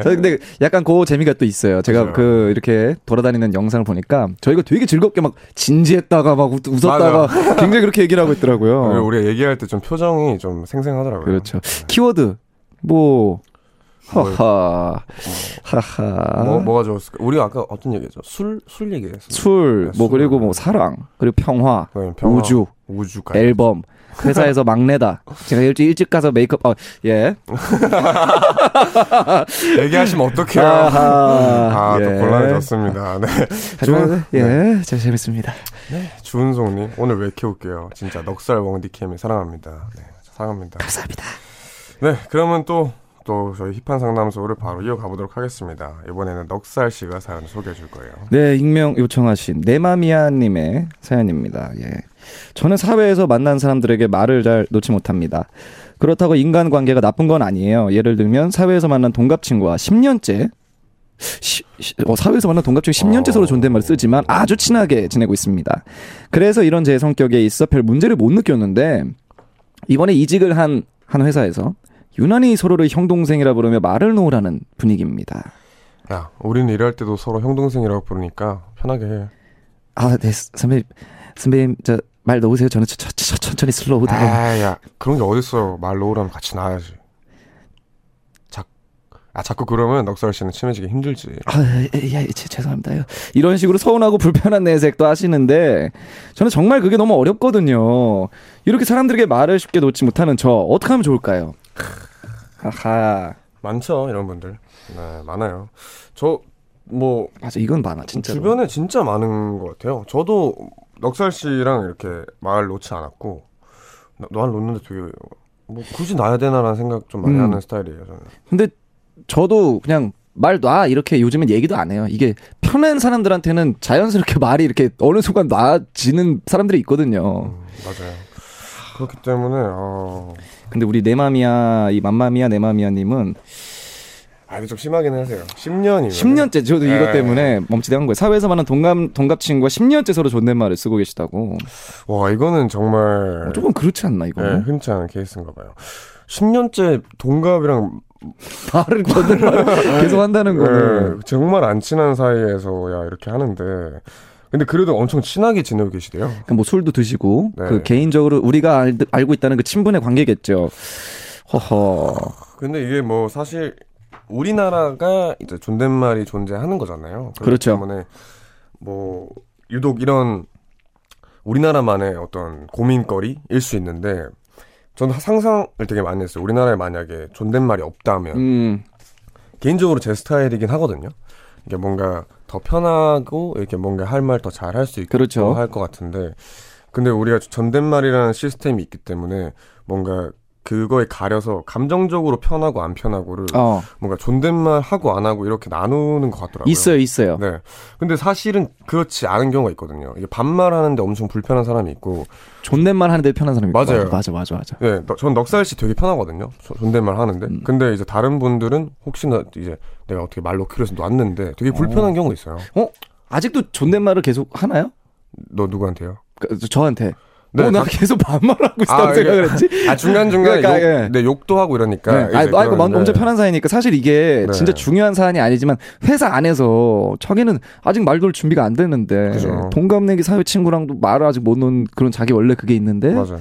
저 근데 약간 그 재미가 또 있어요. 제가 그죠. 그 이렇게 돌아다니는 영상을 보니까 저희가 되게 즐겁게 막 진지했다가 막 웃- 웃었다가 굉장히 그렇게 얘기를 하고 있더라고요. 우리가 얘기할 때 좀 표정이 좀 생생하더라고요. 그렇죠. 키워드 뭐 하하 하하 뭐, 뭐가 좋았을까? 우리가 아까 어떤 얘기했죠? 술, 술 얘기했어. 술, 네, 뭐 술. 그리고 뭐 사랑, 그리고 평화, 그다음에 평화, 우주, 우주까지. 앨범, 회사에서 막내다. 제가 일찍 일찍 가서 메이크업, 아, 예. 얘기하시면 어떡해요? 아하, 아, 또 예. 곤란해졌습니다. 네. 하지만, 예, 제 재밌습니다. 주은송님, 오늘 왜 이렇게 웃겨요? 진짜 넉살 왕디캠이 사랑합니다. 네, 사랑합니다. 감사합니다. 네, 그러면 또, 또 저희 힙한 상담소를 바로 이어가 보도록 하겠습니다. 이번에는 넉살 씨가 사연을 소개해 줄 거예요. 네, 익명 요청하신 네마미아님의 사연입니다. 예. 저는 사회에서 만난 사람들에게 말을 잘 놓지 못합니다. 그렇다고 인간 관계가 나쁜 건 아니에요. 예를 들면 사회에서 만난 동갑 친구와 10년째 시- 시- 어, 사회에서 만난 동갑 친구 10년째 서로 존댓말 쓰지만 아주 친하게 지내고 있습니다. 그래서 이런 제 성격에 있어 별 문제를 못 느꼈는데 이번에 이직을 한 한 회사에서 유난히 서로를 형 동생이라 부르며 말을 놓으라는 분위기입니다. 야, 우리는 일할 때도 서로 형 동생이라고 부르니까 편하게 해. 아, 네, 선배님, 선배님, 저, 말 놓으세요. 저는 저, 저, 저, 천천히 slow down. 아, 야, 그런 게 어딨어. 말 놓으라면 같이 놔야지. 자, 아, 자꾸 그러면 넉살 씨는 친해지기 힘들지. 아, 예, 예, 제- 죄송합니다. 이런 식으로 서운하고 불편한 내색도 하시는데, 저는 정말 그게 너무 어렵거든요. 이렇게 사람들에게 말을 쉽게 놓지 못하는 저, 어떻게 하면 좋을까요? 하하. 많죠, 이런 분들. 네, 많아요. 저, 뭐 맞아 이건 많아 진짜. 주변에 진짜 많은 것 같아요. 저도 넉살 씨랑 이렇게 말 놓지 않았고 말 놓는데 되게 뭐 굳이 놔야 되나라는 생각 좀 많이 음. 하는 스타일이에요. 저는. 근데 저도 그냥 말 놔 이렇게 요즘엔 얘기도 안 해요. 이게 편한 사람들한테는 자연스럽게 말이 이렇게 어느 순간 놔지는 사람들이 있거든요. 음, 맞아요. 그렇기 때문에 어, 근데 우리 내맘이야 이 맘마미야 내맘이야님은 아, 근데 좀 심하긴 하세요. 10년이면 10년째 저도 이것 네. 때문에 멈칫한 거예요. 사회에서 만난 동갑 동갑 친구가 10년째 서로 존댓말을 쓰고 계시다고. 와 이거는 정말 어, 조금 그렇지 않나 이거? 네, 흔치 않은 케이스인가 봐요. 10년째 동갑이랑 말을 존댓말 계속 한다는 거는 네, 정말 안 친한 사이에서야 이렇게 하는데 근데 그래도 엄청 친하게 지내고 계시대요. 그러니까 뭐 술도 드시고 네. 그 개인적으로 우리가 알, 알고 있다는 그 친분의 관계겠죠. 허허. 근데 이게 뭐 사실 우리나라가 이제 존댓말이 존재하는 거잖아요. 그렇죠. 때문에 뭐 유독 이런 우리나라만의 어떤 고민거리일 수 있는데 저는 상상을 되게 많이 했어요. 우리나라에 만약에 존댓말이 없다면 음. 개인적으로 제 스타일이긴 하거든요. 이게 뭔가 더 편하고 이렇게 뭔가 할 말 더 잘 할 수 있고 그렇죠. 할것 같은데 근데 우리가 존댓말이라는 시스템이 있기 때문에 뭔가 그거에 가려서 감정적으로 편하고 안 편하고를 어. 뭔가 존댓말 하고 안 하고 이렇게 나누는 것 같더라고요. 있어요, 있어요. 네. 근데 사실은 그렇지 않은 경우가 있거든요. 이게 반말 하는데 엄청 불편한 사람이 있고, 존댓말 하는데 편한 사람이 있고. 맞아요. 맞아, 맞아, 맞아. 네, 너- 전 넉살 씨 되게 편하거든요. 저- 존댓말 하는데. 음. 근데 이제 다른 분들은 혹시나 이제 내가 어떻게 말 놓기로 해서 놨는데 되게 불편한 경우가 있어요. 어? 아직도 존댓말을 계속 하나요? 너 누구한테요? 그, 저한테. 네, 어, 나 가- 계속 반말하고 있다고 아, 생각을 했지. 아, 중간중간에 그러니까, 욕, 예. 네, 욕도 하고 이러니까. 네. 아, 아, 이거 그러는데 엄청 편한 사이니까 사실 이게 네. 진짜 중요한 사안이 아니지만 회사 안에서 자기는 아직 말 돌 준비가 안 됐는데 그죠. 동갑내기 사회 친구랑도 말을 아직 못 놓은 그런 자기 원래 그게 있는데 맞아요.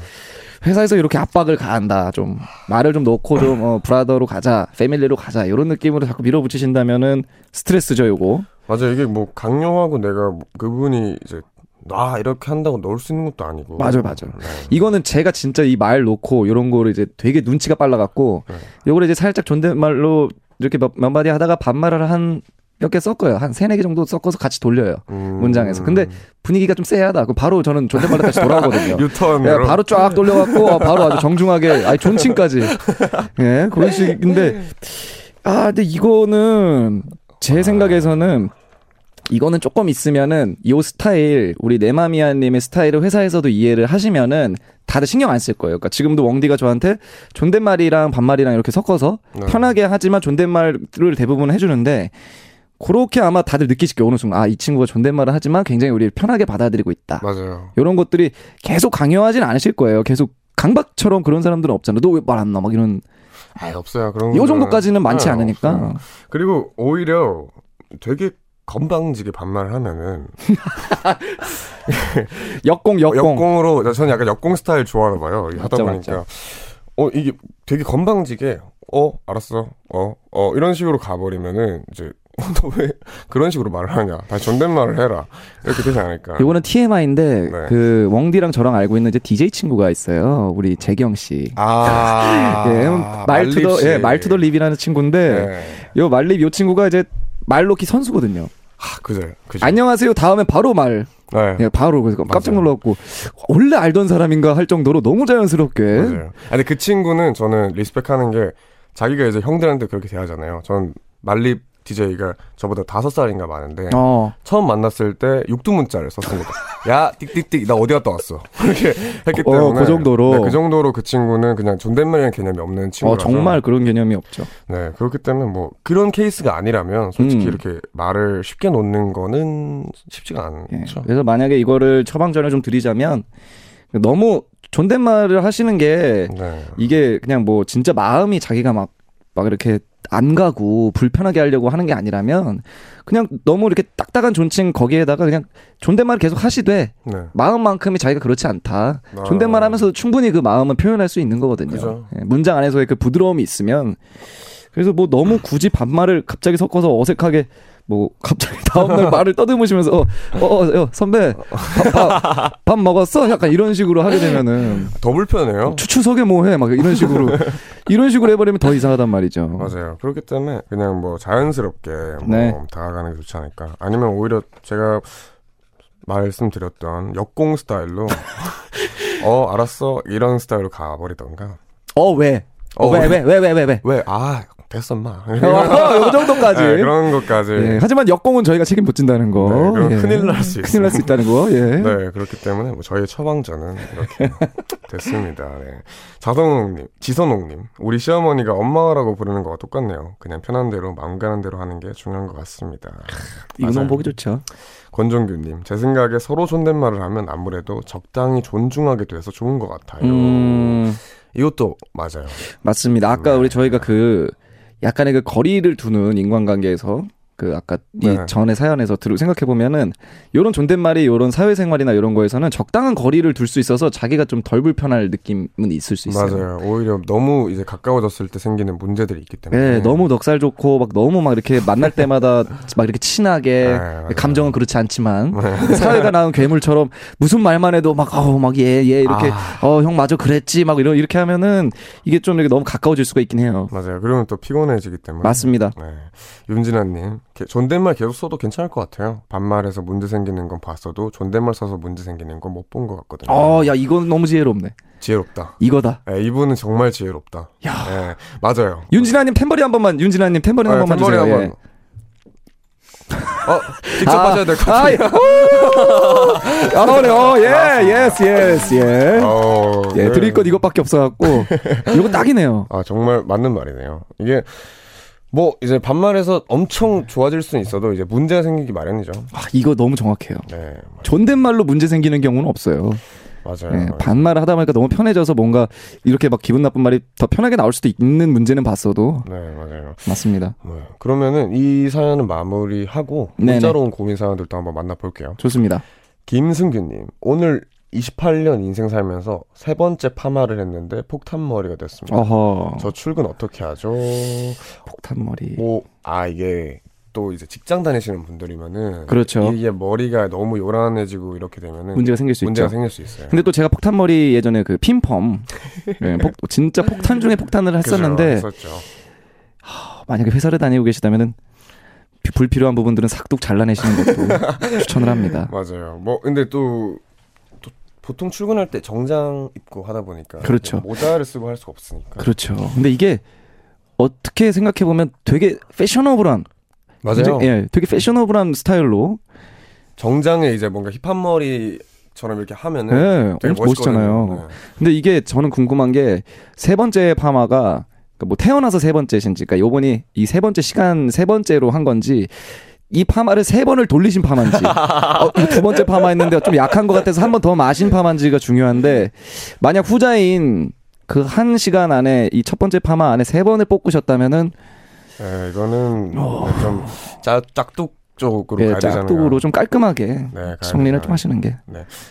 회사에서 이렇게 압박을 가한다 좀 말을 좀 놓고 좀 어, 브라더로 가자 패밀리로 가자 이런 느낌으로 자꾸 밀어붙이신다면은 스트레스죠 요거 맞아요. 이게 뭐 강요하고 내가 뭐 그분이 이제 나 이렇게 한다고 넣을 수 있는 것도 아니고. 맞아요, 맞아요. 네. 이거는 제가 진짜 이 말 놓고 이런 거를 이제 되게 눈치가 빨라갖고 네. 요거를 이제 살짝 존댓말로 이렇게 몇, 몇 마디 하다가 반말을 한 몇 개 섞어요 한 세네 개 정도 섞어서 같이 돌려요 음. 문장에서. 근데 분위기가 좀 쎄하다 그럼 바로 저는 존댓말로 다시 돌아오거든요 유턴으로. 예, 바로 쫙 돌려갖고 어, 바로 아주 정중하게 아니 존칭까지 예 그런 식인데 아 근데 이거는 제 생각에서는 이거는 조금 있으면은 요 스타일 우리 네마미아님의 스타일을 회사에서도 이해를 하시면은 다들 신경 안 쓸 거예요. 그러니까 지금도 웡디가 저한테 존댓말이랑 반말이랑 이렇게 섞어서 네. 편하게 하지만 존댓말을 대부분 해주는데 그렇게 아마 다들 느끼실 거예요. 어느 순간 아 이 친구가 존댓말을 하지만 굉장히 우리를 편하게 받아들이고 있다. 맞아요. 이런 것들이 계속 강요하진 않으실 거예요. 계속 강박처럼 그런 사람들은 없잖아. 너왜 말 안 나? 막 이런 아, 없어요. 그런 요 거는. 정도까지는 많지 네, 않으니까. 없어요. 그리고 오히려 되게 건방지게 반말을 하면은 역공 역공. 역공으로 저는 약간 역공 스타일 좋아하나 봐요. 하다 맞죠, 보니까 맞죠. 어 이게 되게 건방지게 어 알았어 어어 이런 식으로 가버리면은 이제 너 왜 그런 식으로 말을 하냐 다시 존댓말을 해라 이렇게 되지 않을까. 요거는 TMI인데 네. 그 웡디랑 저랑 알고 있는 이제 DJ 친구가 있어요. 우리 재경 씨. 아 예, 말투더 예, 말투더 립이라는 친구인데 네. 요 말립 요 친구가 이제 말 놓기 선수거든요. 아 그죠 그죠. 안녕하세요. 다음에 바로 말. 네. 예, 바로 그래서 깜짝. 놀랐고 원래 알던 사람인가 할 정도로 너무 자연스럽게. 맞아요. 아, 근데 그 친구는 저는 respect하는 게 자기가 이제 형들한테 그렇게 대하잖아요. 전 말립 DJ가 저보다 다섯 살인가 많은데 어. 처음 만났을 때 육두문자를 썼습니다. 야 띡띡띡 나 어디 갔다 왔어. 그렇게 했기 어, 때문에 그 정도로? 네, 그 정도로 그 친구는 그냥 존댓말이라는 개념이 없는 어 친구라서 정말 그런 개념이 없죠. 네 그렇기 때문에 뭐 그런 케이스가 아니라면 솔직히 음. 이렇게 말을 쉽게 놓는 거는 쉽지가 예. 않죠. 그래서 만약에 이거를 처방전을 좀 드리자면 너무 존댓말을 하시는 게 네. 이게 그냥 뭐 진짜 마음이 자기가 막, 막 이렇게 안 가고 불편하게 하려고 하는 게 아니라면 그냥 너무 이렇게 딱딱한 존칭 거기에다가 그냥 존댓말을 계속 하시되 네. 마음만큼이 자기가 그렇지 않다. 아. 존댓말 하면서도 충분히 그 마음은 표현할 수 있는 거거든요. 그죠. 예, 문장 안에서의 그 부드러움이 있으면 그래서 뭐 너무 굳이 반말을 갑자기 섞어서 어색하게 뭐 갑자기 다음날 말을 떠듬으시면서 어, 어, 어, 어, 선배 밥, 밥, 밥 먹었어? 약간 이런 식으로 하게 되면은 더 불편해요. 추, 추석에 뭐해? 막 이런 식으로 이런 식으로 해버리면 더 이상하단 말이죠. 맞아요. 그렇기 때문에 그냥 뭐 자연스럽게 뭐 네. 다가가는 게 좋지 않을까. 아니면 오히려 제가 말씀드렸던 역공 스타일로 어 알았어 이런 스타일로 가버리던가. 어 왜? 어, 왜왜왜왜왜 왜? 왜? 아 됐어 마. 어, 이 정도까지. 네, 그런 것까지. 예, 하지만 역공은 저희가 책임 못 진다는 거. 네, 예. 큰일 날수 큰일 날 수 있다는 거. 예. 네, 그렇기 때문에 뭐 저희의 처방전은 이렇게 됐습니다. 네. 자성옥님, 지선옥님, 우리 시어머니가 엄마라고 부르는 거와 똑같네요. 그냥 편한 대로 마음 가는 대로 하는 게 중요한 것 같습니다. 너무 보기 좋죠. 권종규님, 제 생각에 서로 존댓말을 하면 아무래도 적당히 존중하게 돼서 좋은 것 같아요. 음, 이것도 맞아요. 맞습니다. 아까 네. 우리 저희가 그 약간의 그 거리를 두는 인간관계에서 그 아까 이 네. 전에 사연에서 들 생각해 보면은 요런 존댓말이 요런 사회생활이나 이런 거에서는 적당한 거리를 둘 수 있어서 자기가 좀 덜 불편할 느낌은 있을 수 있어요. 맞아요. 오히려 너무 이제 가까워졌을 때 생기는 문제들이 있기 때문에. 네, 너무 넉살 좋고 막 너무 막 이렇게 만날 때마다 막 이렇게 친하게 네. 감정은 그렇지 않지만 사회가 낳은 괴물처럼 무슨 말만 해도 막 어우 막얘얘 이렇게 아. 어형 맞아 그랬지 막 이런 이렇게 하면은 이게 좀 이렇게 너무 가까워질 수가 있긴 해요. 맞아요. 그러면 또 피곤해지기 때문에. 맞습니다. 네. 윤진아님, 게- 존댓말 계속 써도 괜찮을 것 같아요. 반말에서 문제 생기는 건 봤어도 존댓말 써서 문제 생기는 건 못 본 것 같거든요. 어, 야 이건 너무 지혜롭네. 지혜롭다. 이거다. 네, 이분은 정말 지혜롭다. 야. 네, 맞아요. 윤진아님 템버리 한 번만 윤진아님 템버리 한 네, 번만 템버리 주세요. 한번. 어, 직접 아, 하셔야 될것 아, 같아요. 예. 아. 어, 예, yes, yes, 예. 어, 예, 네. 드릴 것 이것밖에 없어갖고 이거 딱이네요. 아, 정말 맞는 말이네요. 이게, 뭐, 이제 반말에서 엄청 좋아질 수는 있어도 이제 문제가 생기기 마련이죠. 아, 이거 너무 정확해요. 네, 존댓말로 문제 생기는 경우는 없어요. 맞아요. 예, 반말을 하다 보니까 너무 편해져서 뭔가 이렇게 막 기분 나쁜 말이 더 편하게 나올 수도 있는 문제는 봤어도 네, 맞아요. 맞습니다. 네. 그러면은 이 사연은 마무리하고 네네. 문자로 온 고민 사연들도 한번 만나볼게요. 좋습니다. 김승규님 오늘 28년 인생 살면서 세 번째 파마를 했는데 폭탄 머리가 됐습니다. 어허. 저 출근 어떻게 하죠? 폭탄 머리. 뭐아 이게 또 이제 직장 다니시는 분들이면은 그렇죠. 이게 머리가 너무 요란해지고 이렇게 되면은 문제가 생길 수 문제가 있죠. 생길 수 있어요. 근데 또 제가 폭탄 머리 예전에 그 핀펌 예, 폭- 진짜 폭탄 중에 폭탄을? 했었는데 했었죠. 만약에 회사를 다니고 계시다면은 비- 불필요한 부분들은 싹둑 잘라내시는 것도 추천을 합니다. 맞아요. 뭐 근데 또, 또 보통 출근할 때 정장 입고 하다 보니까 그렇죠. 모자를 쓰고 할 수가 없으니까. 그렇죠. 근데 이게 어떻게 생각해 보면 되게 패셔너블한 맞아요. 굉장히- 예, 되게 패셔너블한 스타일로 정장에 이제 뭔가 힙합 머리처럼 이렇게 하면은 예, 멋있잖아요. 네. 근데 이게 저는 궁금한 게 세 번째 파마가 그러니까 뭐 태어나서 세 번째신지, 그러니까 요번이 이 세 번째 시간 세 번째로 한 건지 이 파마를 세 번을 돌리신 파마인지, 어, 두 번째 파마했는데 좀 약한 것 같아서 한 번 더 마신 파마인지가 중요한데 만약 후자인 그 한 시간 안에 이 첫 번째 파마 안에 세 번을 뽑으셨다면은 네, 이거는 좀 짜, 짝뚝 쪽으로 예, 가야 되잖아요. 짝뚝으로 좀 깔끔하게 네, 정리를. 좀 하시는 게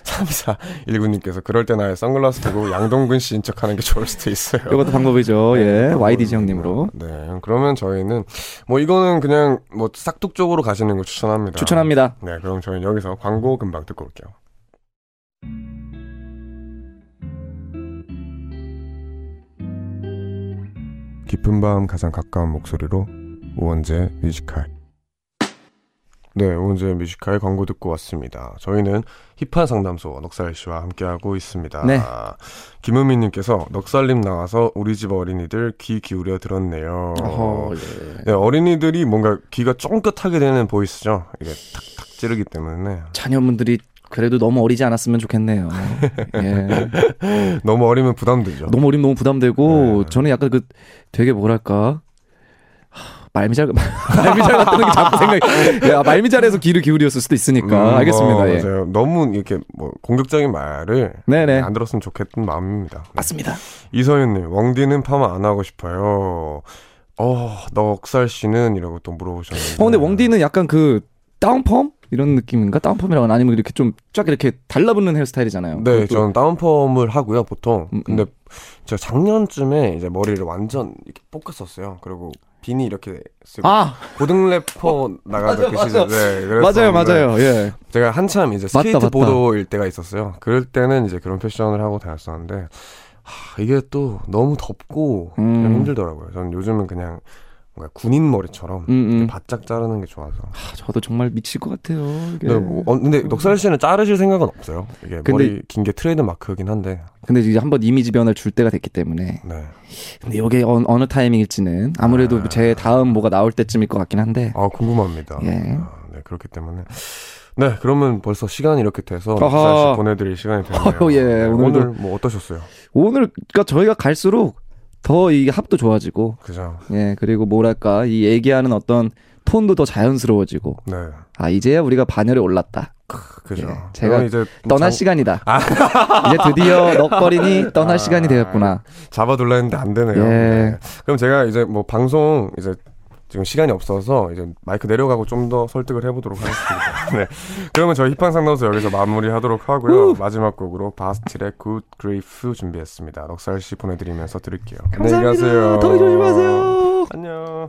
3419님께서 그럴 때 나의 선글라스 두고 양동근 씨인 척 하는 게 좋을 수도 있어요. 이것도 방법이죠. 예, 네, YDG 형님으로 네, 그러면 저희는 뭐 이거는 그냥 뭐 싹둑 쪽으로 가시는 걸 추천합니다. 추천합니다. 네, 그럼 저희는 여기서 광고 금방 듣고 올게요. 깊은 밤 가장 가까운 목소리로 우원재 Music High. 네, 우원재 Music High 광고 듣고 왔습니다. 저희는 힙한 상담소 넉살 씨와 함께하고 있습니다. 네. 김은미 님께서 넉살님 나와서 우리 집 어린이들 귀 기울여 들었네요. 어허, 예. 네, 어린이들이 뭔가 귀가 쫑긋하게 되는 보이스죠. 이게 탁탁 찌르기 때문에 자녀분들이 그래도 너무 어리지 않았으면 좋겠네요. 예. 너무 어리면 부담되죠. 너무 어리면 너무 부담되고 네. 저는 약간 그 되게 뭐랄까 하, 말미잘 말미잘 같다는 게 자꾸 생각이 야, 말미잘해서 귀를 기울였을 수도 있으니까 음, 알겠습니다. 어, 예. 맞아요. 너무 이렇게 뭐 공격적인 말을 네네 안 들었으면 좋겠던 마음입니다. 네. 맞습니다. 이서윤님, 웡디는 파마 안 하고 싶어요. 어, 넉살 씨는 이라고 또 물어보셨는데. 어 근데 웡디는 약간 그 down perm 이런 느낌인가 down perm이라고 아니면 이렇게 좀 쫙 이렇게 달라붙는 헤어스타일이잖아요. 네, 그것도- 저는 down perm을 하고요, 보통. 음, 음. 근데 제가 작년쯤에 이제 머리를 완전 이렇게 볶았었어요. 그리고 비니 이렇게 쓰고 아 고등 래퍼 나가던 그 맞아, 시절 네, 맞아요 맞아요. 예. 제가 한참 이제 맞다, 스케이트 맞다. boarder일 때가 있었어요. 그럴 때는 이제 그런 패션을 하고 다녔었는데 하, 이게 또 너무 덥고 음. 좀 힘들더라고요. 저는 요즘은 그냥 뭔가 군인 머리처럼 음, 음. 바짝 자르는 게 좋아서. 아, 저도 정말 미칠 것 같아요. 이게. 근데, 뭐, 어, 근데 넉살 씨는 자르실 생각은 없어요. 이게 근데- 머리 긴 게 트레이드 마크이긴 한데. 근데 이제 한번 이미지 변화를 줄 때가 됐기 때문에. 네. 근데 이게 어, 어느 타이밍일지는 아무래도 아. 제 다음 뭐가 나올 때쯤일 것 같긴 한데. 아 궁금합니다. 예. 아, 네 그렇기 때문에. 네 그러면 벌써 시간이 이렇게 돼서. 넉살 씨 보내드릴 시간이 됐네요. 어휴, 예, 네, 오늘 뭐 어떠셨어요? 오늘 그러니까 저희가 갈수록 더 이게 합도 좋아지고 그죠? 예 그리고 뭐랄까 이 얘기하는 어떤 톤도 더 자연스러워지고 네. 아 이제야 우리가 반열에 올랐다 그죠. 예, 제가 이제 떠날 장- 시간이다 이제 드디어 넋거리니 떠날 아. 시간이 되었구나 잡아둘라 했는데 안 되네요. 예. 네. 그럼 제가 이제 뭐 방송 이제 지금 시간이 없어서 이제 마이크 내려가고 좀 더 설득을 해보도록 하겠습니다. 네. 그러면 저희 힙한 상담소 여기서 마무리하도록 하고요. 마지막 곡으로 바스틸의 Good Grief 준비했습니다. 넉살 씨 보내드리면서 들을게요. 안녕히 가세요. 더위 조심하세요 안녕.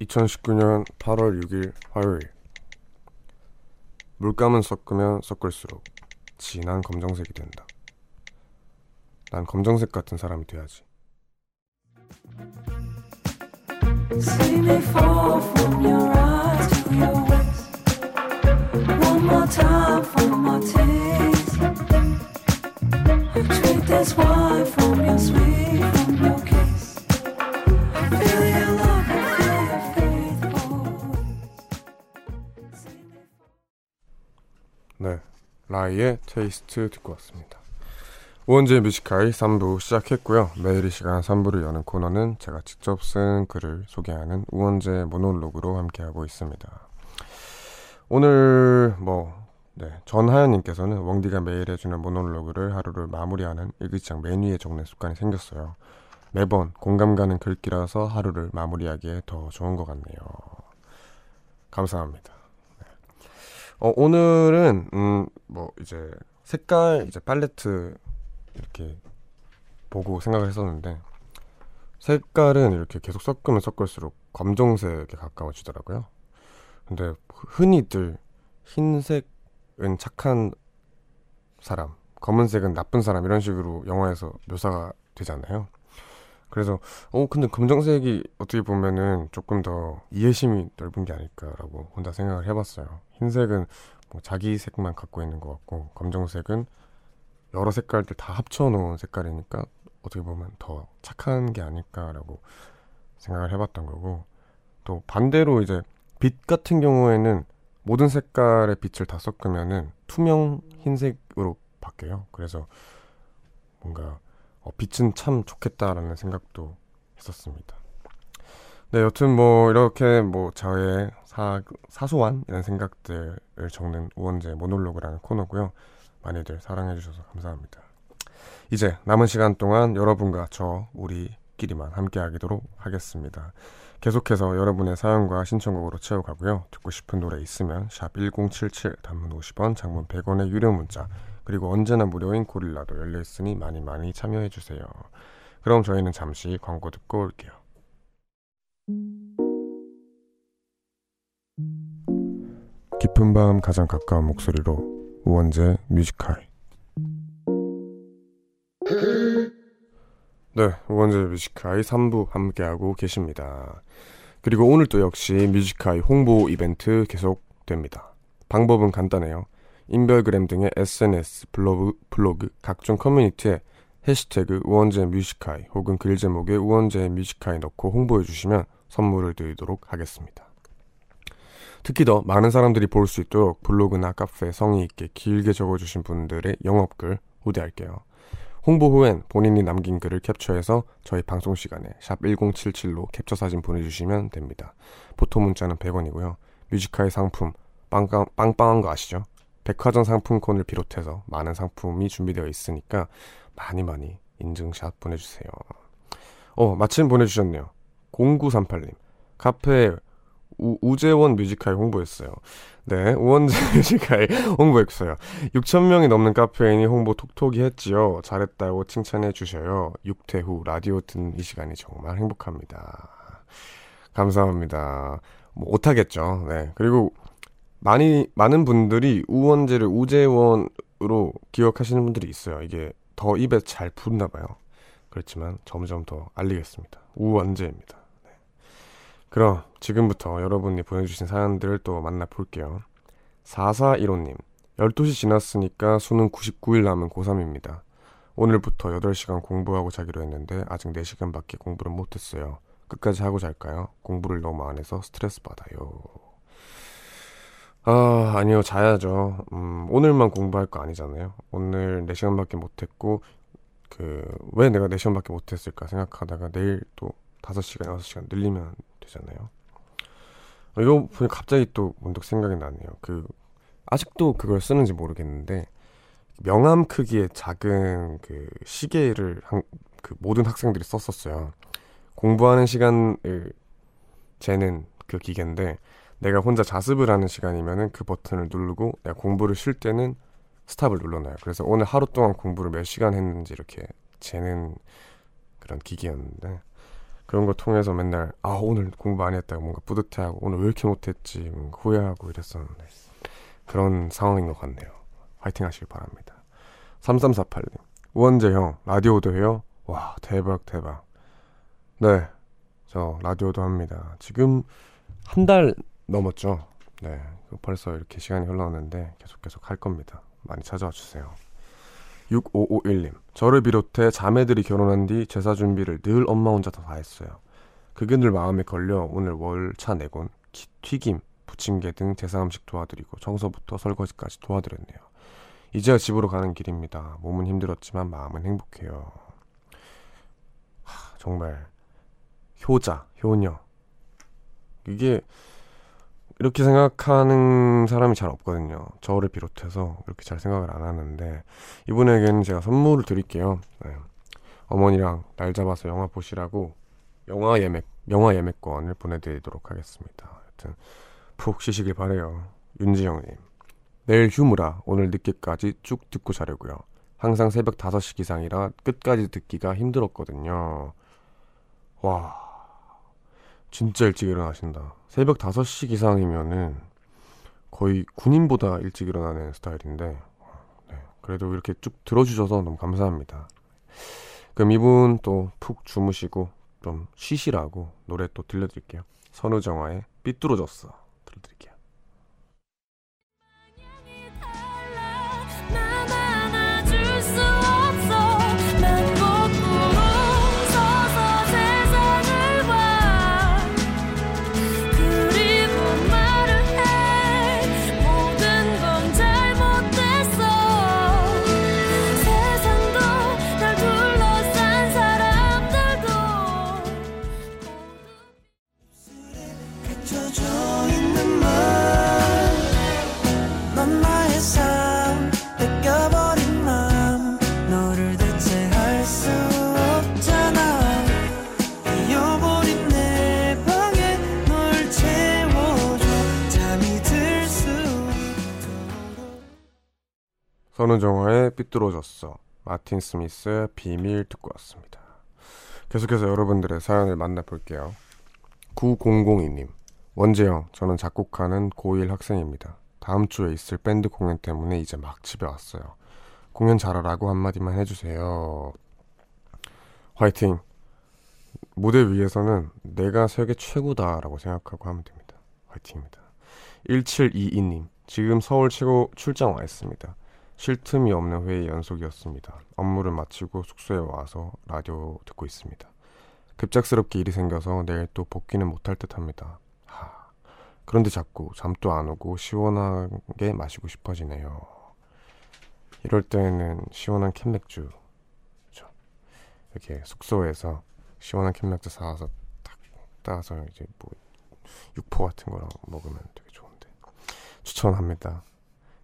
2019년 8월 6일 화요일 물감은 섞으면 섞을수록 진한 검정색이 된다. 난 검정색 같은 사람이 돼야지. 네, Rhye의 Taste 듣고 왔습니다. 우원재 Music High 3부 시작했고요. 매일 이 시간 3부를 여는 코너는 제가 직접 쓴 글을 소개하는 우원재 모놀로그로 함께하고 있습니다. 오늘 뭐 네, 전하연님께서는 웡디가 매일 해주는 모놀로그를 하루를 마무리하는 일기장 맨 위에 적는 습관이 생겼어요. 매번 공감 가는 글귀라서 하루를 마무리하기에 더 좋은 것 같네요. 감사합니다. 어, 오늘은 음 뭐 이제 색깔 이제 팔레트 이렇게 보고 생각을 했었는데 색깔은 이렇게 계속 섞으면 섞을수록 검정색에 가까워지더라고요. 근데 흔히들 흰색은 착한 사람, 검은색은 나쁜 사람 이런 식으로 영화에서 묘사가 되잖아요. 그래서 어 근데 검정색이 어떻게 보면은 조금 더 이해심이 넓은 게 아닐까라고 혼자 생각을 해봤어요. 흰색은 뭐 자기 색만 갖고 있는 것 같고 검정색은 여러 색깔들 다 합쳐놓은 색깔이니까 어떻게 보면 더 착한 게 아닐까라고 생각을 해봤던 거고 또 반대로 이제 빛 같은 경우에는 모든 색깔의 빛을 다 섞으면은 투명 흰색으로 바뀌어요. 그래서 뭔가 어, 빛은 참 좋겠다라는 생각도 했었습니다. 네, 여튼 뭐 이렇게 뭐 저의 사, 사소한 이런 생각들을 적는 우원재 모놀로그라는 코너고요. 많이들 사랑해 주셔서 감사합니다. 이제 남은 시간 동안 여러분과 저 우리끼리만 함께 하도록 하겠습니다. 계속해서 여러분의 사연과 신청곡으로 채워가고요. 듣고 싶은 노래 있으면 샵 1077 단문 50원, 장문 100원의 유료 문자 그리고 언제나 무료인 고릴라도 열려 있으니 많이 많이 참여해 주세요. 그럼 저희는 잠시 광고 듣고 올게요. 깊은 밤 가장 가까운 목소리로 우원재 Music High 네, 우원재 Music High 3부 함께하고 계십니다. 그리고 오늘 또 역시 Music High 홍보 이벤트 계속됩니다. 방법은 간단해요. 인별그램 등의 SNS, 블로그, 블로그 각종 커뮤니티에 해시태그 우원재 Music High 혹은 글 제목에 우원재 Music High 넣고 홍보해 주시면 선물을 드리도록 하겠습니다. 특히 더 많은 사람들이 볼 수 있도록 블로그나 카페에 성의 있게 길게 적어주신 분들의 영업글 우대할게요. 홍보 후엔 본인이 남긴 글을 캡처해서 저희 방송 시간에 샵 1077로 캡처 사진 보내주시면 됩니다. 보통 문자는 100원이고요. Music High 상품 빵빵, 빵빵한 거 아시죠? 백화점 상품권을 비롯해서 많은 상품이 준비되어 있으니까 많이 많이 인증샷 보내주세요. 어 마침 보내주셨네요. 0938님 카페 우, 우재원 Music High 홍보했어요. 네, 우원재 Music High 홍보했어요. 6,000명이 넘는 카페인이 홍보 톡톡히 했지요. 잘했다고 칭찬해 주셔요. 육퇴 후 라디오 듣는 이 시간이 정말 행복합니다. 감사합니다. 뭐, 못하겠죠. 네. 그리고 많이, 많은 분들이 우원재를 우재원으로 기억하시는 분들이 있어요. 이게 더 입에 잘 붙나 봐요. 그렇지만 점점 더 알리겠습니다. 우원재입니다. 네. 그럼 지금부터 여러분이 보내주신 사연들을 또 만나볼게요. 4415님, 12시 지났으니까 수능 99일 남은 고3입니다. 오늘부터 8시간 공부하고 자기로 했는데 아직 4시간밖에 공부를 못했어요. 끝까지 하고 잘까요? 공부를 너무 안 해서 스트레스 받아요. 아, 아니요, 자야죠. 음, 오늘만 공부할 거 아니잖아요. 오늘 4시간밖에 못했고, 그, 왜 내가 4시간밖에 못했을까 생각하다가 내일 또 5시간, 6시간 늘리면 되잖아요. 어, 이거 보니 갑자기 또 문득 생각이 나네요. 그, 아직도 그걸 쓰는지 모르겠는데, 명암 크기의 작은 그 시계를 한, 그 모든 학생들이 썼었어요. 공부하는 시간을 재는 그 기계인데, 내가 혼자 자습을 하는 시간이면은 그 버튼을 누르고 내가 공부를 쉴 때는 스탑을 눌러놔요. 그래서 오늘 하루 동안 공부를 몇 시간 했는지 이렇게 재는 그런 기기였는데 그런 거 통해서 맨날 아 오늘 공부 많이 했다고 뭔가 뿌듯해하고 오늘 왜 이렇게 못했지 후회하고 이랬었는데 그런 상황인 것 같네요. 화이팅 하시길 바랍니다. 3348님 우원재 형 라디오도 해요? 와 대박 대박 네 저 라디오도 합니다. 지금 한 달 넘었죠. 네 벌써 이렇게 시간이 흘러왔는데 계속 계속 할 겁니다. 많이 찾아와 주세요. 6551님 저를 비롯해 자매들이 결혼한 뒤 제사 준비를 늘 엄마 혼자 다 했어요. 그게 늘 마음에 걸려 오늘 월차 내곤 기- 튀김, 부침개 등 제사 음식 도와드리고 청소부터 설거지까지 도와드렸네요. 이제야 집으로 가는 길입니다. 몸은 힘들었지만 마음은 행복해요. 하, 정말 효자, 효녀. 이게 이렇게 생각하는 사람이 잘 없거든요. 저를 비롯해서 그렇게 잘 생각을 안 하는데 이분에게는 제가 선물을 드릴게요. 네. 어머니랑 날 잡아서 영화 보시라고 영화 예매 영화 예매권을 보내드리도록 하겠습니다. 하여튼 푹 쉬시길 바래요. 윤지영님 내일 휴무라 오늘 늦게까지 쭉 듣고 자려고요. 항상 새벽 5시 기상이라 끝까지 듣기가 힘들었거든요. 와 진짜 일찍 일어나신다. 새벽 5시 기상이면은 거의 군인보다 일찍 일어나는 스타일인데 네, 그래도 이렇게 쭉 들어주셔서 너무 감사합니다. 그럼 이분 또 푹 주무시고 좀 쉬시라고 노래 또 들려드릴게요. 선우정아의 삐뚤어졌어 들려드릴게요. 선우정아의 삐뚤어졌어 마틴 스미스의 비밀 듣고 왔습니다. 계속해서 여러분들의 사연을 만나볼게요. 9002님 원재영 저는 작곡하는 고1 학생입니다. 다음 주에 있을 밴드 공연 때문에 이제 막 집에 왔어요. 공연 잘하라고 한마디만 해주세요. 화이팅. 무대 위에서는 내가 세계 최고다라고 생각하고 하면 됩니다. 화이팅입니다. 1722님, 지금 서울 치고 출장 와 있습니다. 쉴 틈이 없는 회의 연속이었습니다. 업무를 마치고 숙소에 와서 라디오 듣고 있습니다. 급작스럽게 일이 생겨서 내일 또 복귀는 못할 듯 합니다. 하, 그런데 자꾸 잠도 안 오고 시원하게 마시고 싶어지네요. 이럴 때는 시원한 캔맥주, 그렇죠. 이렇게 숙소에서 시원한 캔맥주 사와서 딱 따서 이제 뭐 육포 같은 거랑 먹으면 되게 좋은데 추천합니다.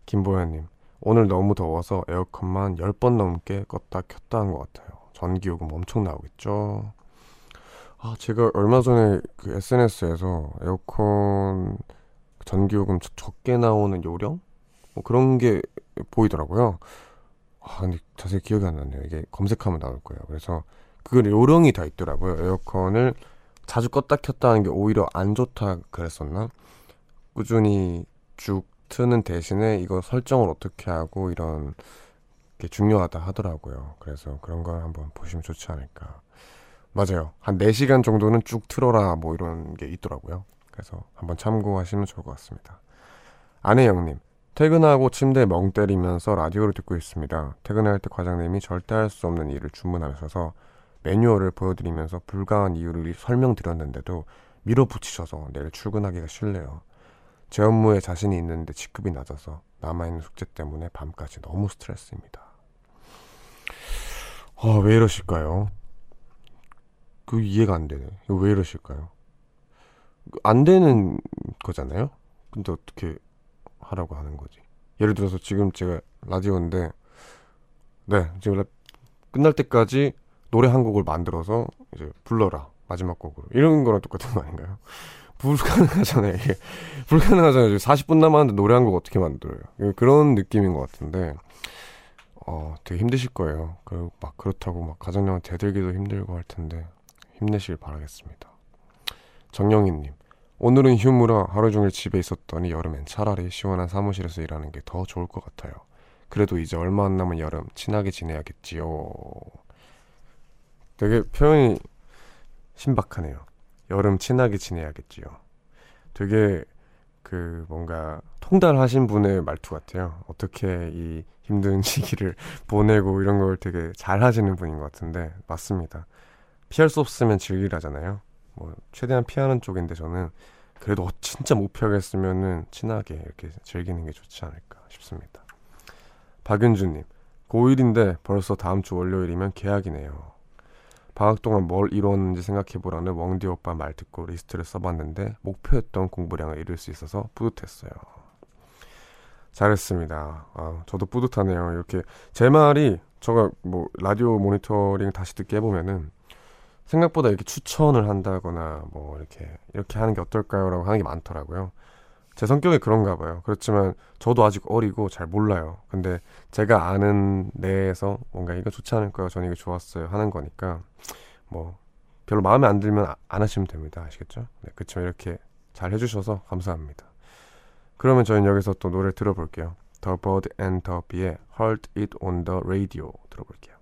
김보현님 오늘 너무 더워서 에어컨만 10번 넘게 껐다 켰다 한 것 같아요. 전기요금 엄청 나오겠죠? 아, 제가 얼마 전에 그 SNS에서 에어컨 전기요금 적- 적게 나오는 요령? 뭐 그런 게 보이더라고요. 아, 근데 자세히 기억이 안 나네요. 이게 검색하면 나올 거예요. 그래서 그 요령이 다 있더라고요. 에어컨을 자주 껐다 켰다 하는 게 오히려 안 좋다 그랬었나? 꾸준히 쭉 트는 대신에 이거 설정을 어떻게 하고 이런 게 중요하다 하더라고요. 그래서 그런 걸 한번 보시면 좋지 않을까. 맞아요. 한 4시간 정도는 쭉 틀어라 뭐 이런 게 있더라고요. 그래서 한번 참고하시면 좋을 것 같습니다. 안혜영님, 퇴근하고 침대에 멍 때리면서 라디오를 듣고 있습니다. 퇴근할 때 과장님이 절대 할 수 없는 일을 주문하셔서 매뉴얼을 보여드리면서 불가한 이유를 설명드렸는데도 밀어붙이셔서 내일 출근하기가 싫네요. 제 업무에 자신이 있는데 직급이 낮아서 남아있는 숙제 때문에 밤까지 너무 스트레스입니다. 아, 왜 이러실까요? 그 이해가 안 되네. 왜 이러실까요? 안 되는 거잖아요? 근데 어떻게 하라고 하는 거지? 예를 들어서 지금 제가 라디오인데, 네, 지금 랩 끝날 때까지 노래 한 곡을 만들어서 이제 불러라. 마지막 곡으로. 이런 거랑 똑같은 거 아닌가요? 불가능하잖아요. 이게 불가능하잖아요. 40분 남았는데 노래 한 곡 어떻게 만들어요? 그런 느낌인 것 같은데, 어, 되게 힘드실 거예요. 그, 막 그렇다고 막 가정력을 대들기도 힘들고 할 텐데, 힘내시길 바라겠습니다. 정영희님, 오늘은 휴무라 하루 종일 집에 있었더니 여름엔 차라리 시원한 사무실에서 일하는 게 더 좋을 것 같아요. 그래도 이제 얼마 안 남은 여름 친하게 지내야겠지요. 되게 표현이 신박하네요. 여름 친하게 지내야겠지요. 되게 그 뭔가 통달하신 분의 말투 같아요. 어떻게 이 힘든 시기를 보내고 이런 걸 되게 잘 하시는 분인 것 같은데 맞습니다. 피할 수 없으면 즐기라잖아요. 뭐 최대한 피하는 쪽인데 저는 그래도 어, 진짜 못 피하겠으면은 친하게 이렇게 즐기는 게 좋지 않을까 싶습니다. 박윤주님, 고1인데 벌써 다음 주 월요일이면 개학이네요. 방학 동안 뭘 이뤘는지 생각해보라는 웡디 오빠 말 듣고 리스트를 써봤는데 목표했던 공부량을 이룰 수 있어서 뿌듯했어요. 잘했습니다. 아, 저도 뿌듯하네요. 이렇게 제 말이 제가 뭐 라디오 모니터링 다시 듣게 해보면은 생각보다 이렇게 추천을 한다거나 뭐 이렇게 이렇게 하는 게 어떨까요라고 하는 게 많더라고요. 제 성격이 그런가 봐요. 그렇지만 저도 아직 어리고 잘 몰라요. 근데 제가 아는 내에서 뭔가 이거 좋지 않을까요? 저는 이거 좋았어요. 하는 거니까 뭐 별로 마음에 안 들면 아- 안 하시면 됩니다. 아시겠죠? 네, 그렇지만 이렇게 잘 해주셔서 감사합니다. 그러면 저희는 여기서 또 노래 들어볼게요. The Bird and the Bee의 Heard It on the Radio 들어볼게요.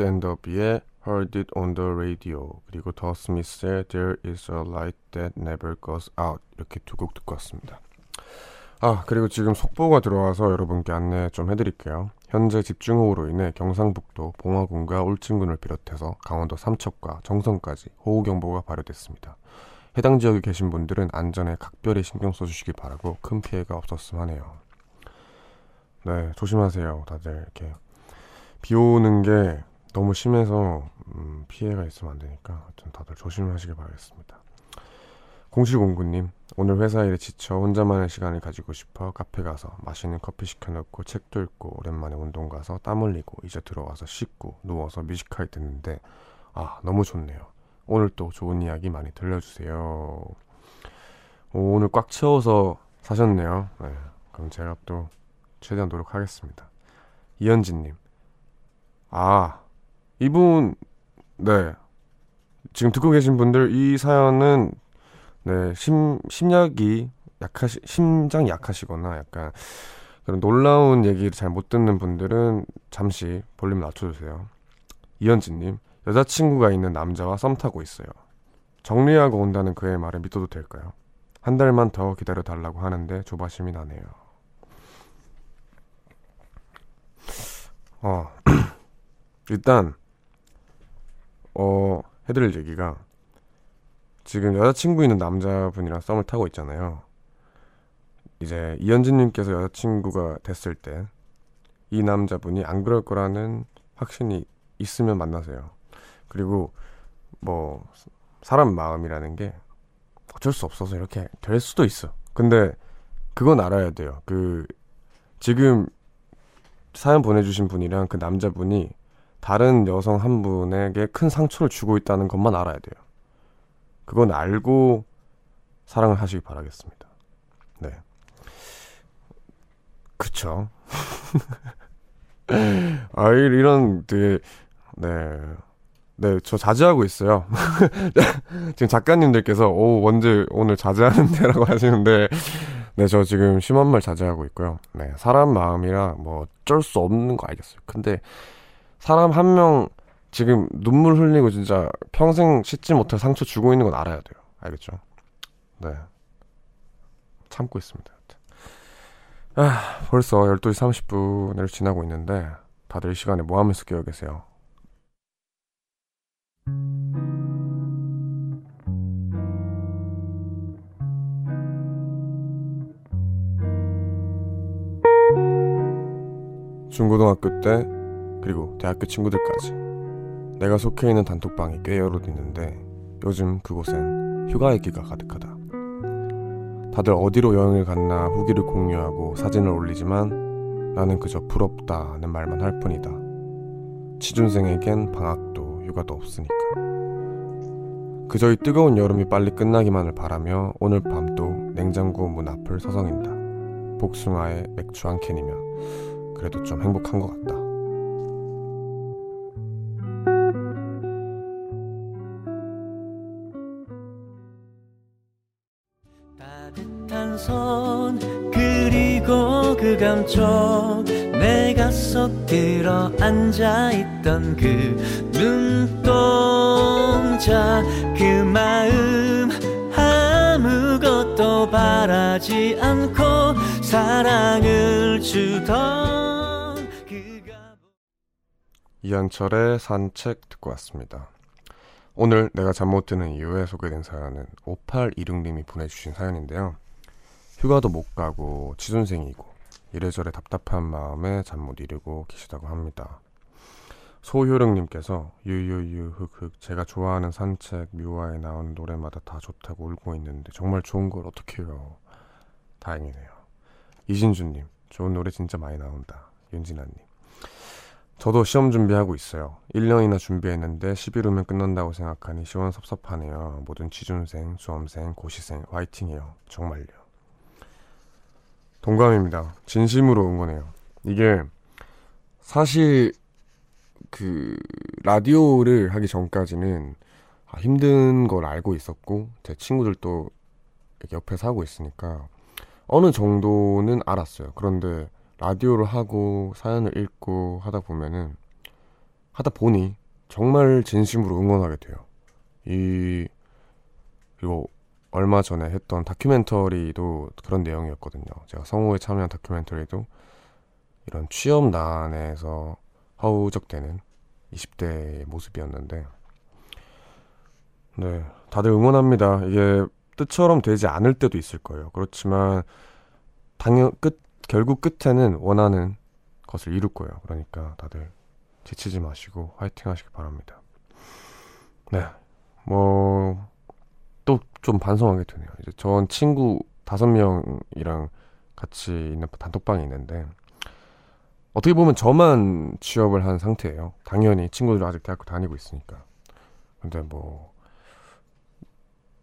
And the Bee의 Heard It on the Radio 그리고 더 스미스의 There is a light that never goes out 이렇게 두 곡 듣고 왔습니다. 아 그리고 지금 속보가 들어와서 여러분께 안내 좀 해드릴게요. 현재 집중호우로 인해 경상북도 봉화군과 울진군을 비롯해서 강원도 삼척과 정선까지 호우경보가 발효됐습니다. 해당 지역에 계신 분들은 안전에 각별히 신경 써주시기 바라고 큰 피해가 없었으면 하네요. 네 조심하세요 다들 이렇게 비 오는 게 너무 심해서 음, 피해가 있으면 안 되니까 하여튼 다들 조심하시길 바라겠습니다. 0709님 오늘 회사 일에 지쳐 혼자만의 시간을 가지고 싶어 카페 가서 맛있는 커피 시켜놓고 책도 읽고 오랜만에 운동 가서 땀 흘리고 이제 들어와서 씻고 누워서 뮤지컬 듣는데 아 너무 좋네요. 오늘 또 좋은 이야기 많이 들려주세요. 오, 오늘 꽉 채워서 사셨네요. 네, 그럼 제가 또 최대한 노력하겠습니다. 이현진님 아 이분 네 지금 듣고 계신 분들 이 사연은 네 심, 심약이 약하시 심장이 약하시거나 약간 그런 놀라운 얘기를 잘 못 듣는 분들은 잠시 볼륨 낮춰주세요. 이현진님 여자친구가 있는 남자와 썸 타고 있어요. 정리하고 온다는 그의 말을 믿어도 될까요? 한 달만 더 기다려 달라고 하는데 조바심이 나네요. 어 일단 어 해드릴 얘기가 지금 여자친구 있는 남자분이랑 썸을 타고 있잖아요. 이제 이현진님께서 여자친구가 됐을 때 이 남자분이 안 그럴 거라는 확신이 있으면 만나세요. 그리고 뭐 사람 마음이라는 게 어쩔 수 없어서 이렇게 될 수도 있어. 근데 그건 알아야 돼요. 그 지금 사연 보내주신 분이랑 그 남자분이 다른 여성 한 분에게 큰 상처를 주고 있다는 것만 알아야 돼요. 그건 알고 사랑을 하시기 바라겠습니다. 네. 그쵸. 아, 이- 이런 되게, 네. 네, 저 자제하고 있어요. 지금 작가님들께서, 오, 원재 오늘 자제하는데 라고 하시는데, 네, 저 지금 심한 말 자제하고 있고요. 네, 사람 마음이라 뭐 어쩔 수 없는 거 알겠어요. 근데 사람 한 명 지금 눈물 흘리고 진짜 평생 씻지 못할 상처 주고 있는 건 알아야 돼요. 알겠죠? 네. 참고 있습니다. 아, 벌써 12시 30분을 지나고 있는데 다들 이 시간에 뭐 하면서 깨어 계세요? 중고등학교 때 그리고 대학교 친구들까지 내가 속해 있는 단톡방이 꽤 여럿 있는데 요즘 그곳엔 휴가 얘기가 가득하다. 다들 어디로 여행을 갔나 후기를 공유하고 사진을 올리지만 나는 그저 부럽다는 말만 할 뿐이다. 취준생에겐 방학도 휴가도 없으니까. 그저 이 뜨거운 여름이 빨리 끝나기만을 바라며 오늘 밤도 냉장고 문 앞을 서성인다. 복숭아에 맥주 한 캔이며 그래도 좀 행복한 것 같다. 그 감촉 내가 속 들어 앉아있던 그 눈동자 그 마음 아무것도 바라지 않고 사랑을 주던 그가 이한철의 산책 듣고 왔습니다. 오늘 내가 잠 못 드는 이유에 소개된 사연은 5826님이 보내주신 사연인데요. 휴가도 못 가고 취준생이고 이래저래 답답한 마음에 잠 못 이루고 계시다고 합니다. 소효령님께서 유유유 흑흑 제가 좋아하는 산책 뮤화에 나오는 노래마다 다 좋다고 울고 있는데 정말 좋은 걸 어떡해요. 다행이네요. 이신주님 좋은 노래 진짜 많이 나온다. 윤진아님 저도 시험 준비하고 있어요. 1년이나 준비했는데 10일 후면 끝난다고 생각하니 시원 섭섭하네요. 모든 취준생, 수험생, 고시생 화이팅해요. 정말요. 동감입니다. 진심으로 응원해요. 이게 사실 그 라디오를 하기 전까지는 아, 힘든 걸 알고 있었고 제 친구들도 옆에서 하고 있으니까 어느 정도는 알았어요. 그런데 라디오를 하고 사연을 읽고 하다 보면은 하다 보니 정말 진심으로 응원하게 돼요. 이 그리고 얼마 전에 했던 다큐멘터리도 그런 내용이었거든요. 제가 성우에 참여한 다큐멘터리도 이런 취업난에서 허우적대는 20대의 모습이었는데 네 다들 응원합니다. 이게 뜻처럼 되지 않을 때도 있을 거예요. 그렇지만 당연 끝 결국 끝에는 원하는 것을 이룰 거예요. 그러니까 다들 지치지 마시고 화이팅 하시길 바랍니다. 네. 뭐, 또 좀 반성하게 되네요. 이제 전 친구 다섯 명이랑 같이 있는 단톡방이 있는데, 어떻게 보면 저만 취업을 한 상태예요. 당연히 친구들은 아직 대학교 다니고 있으니까. 근데 뭐,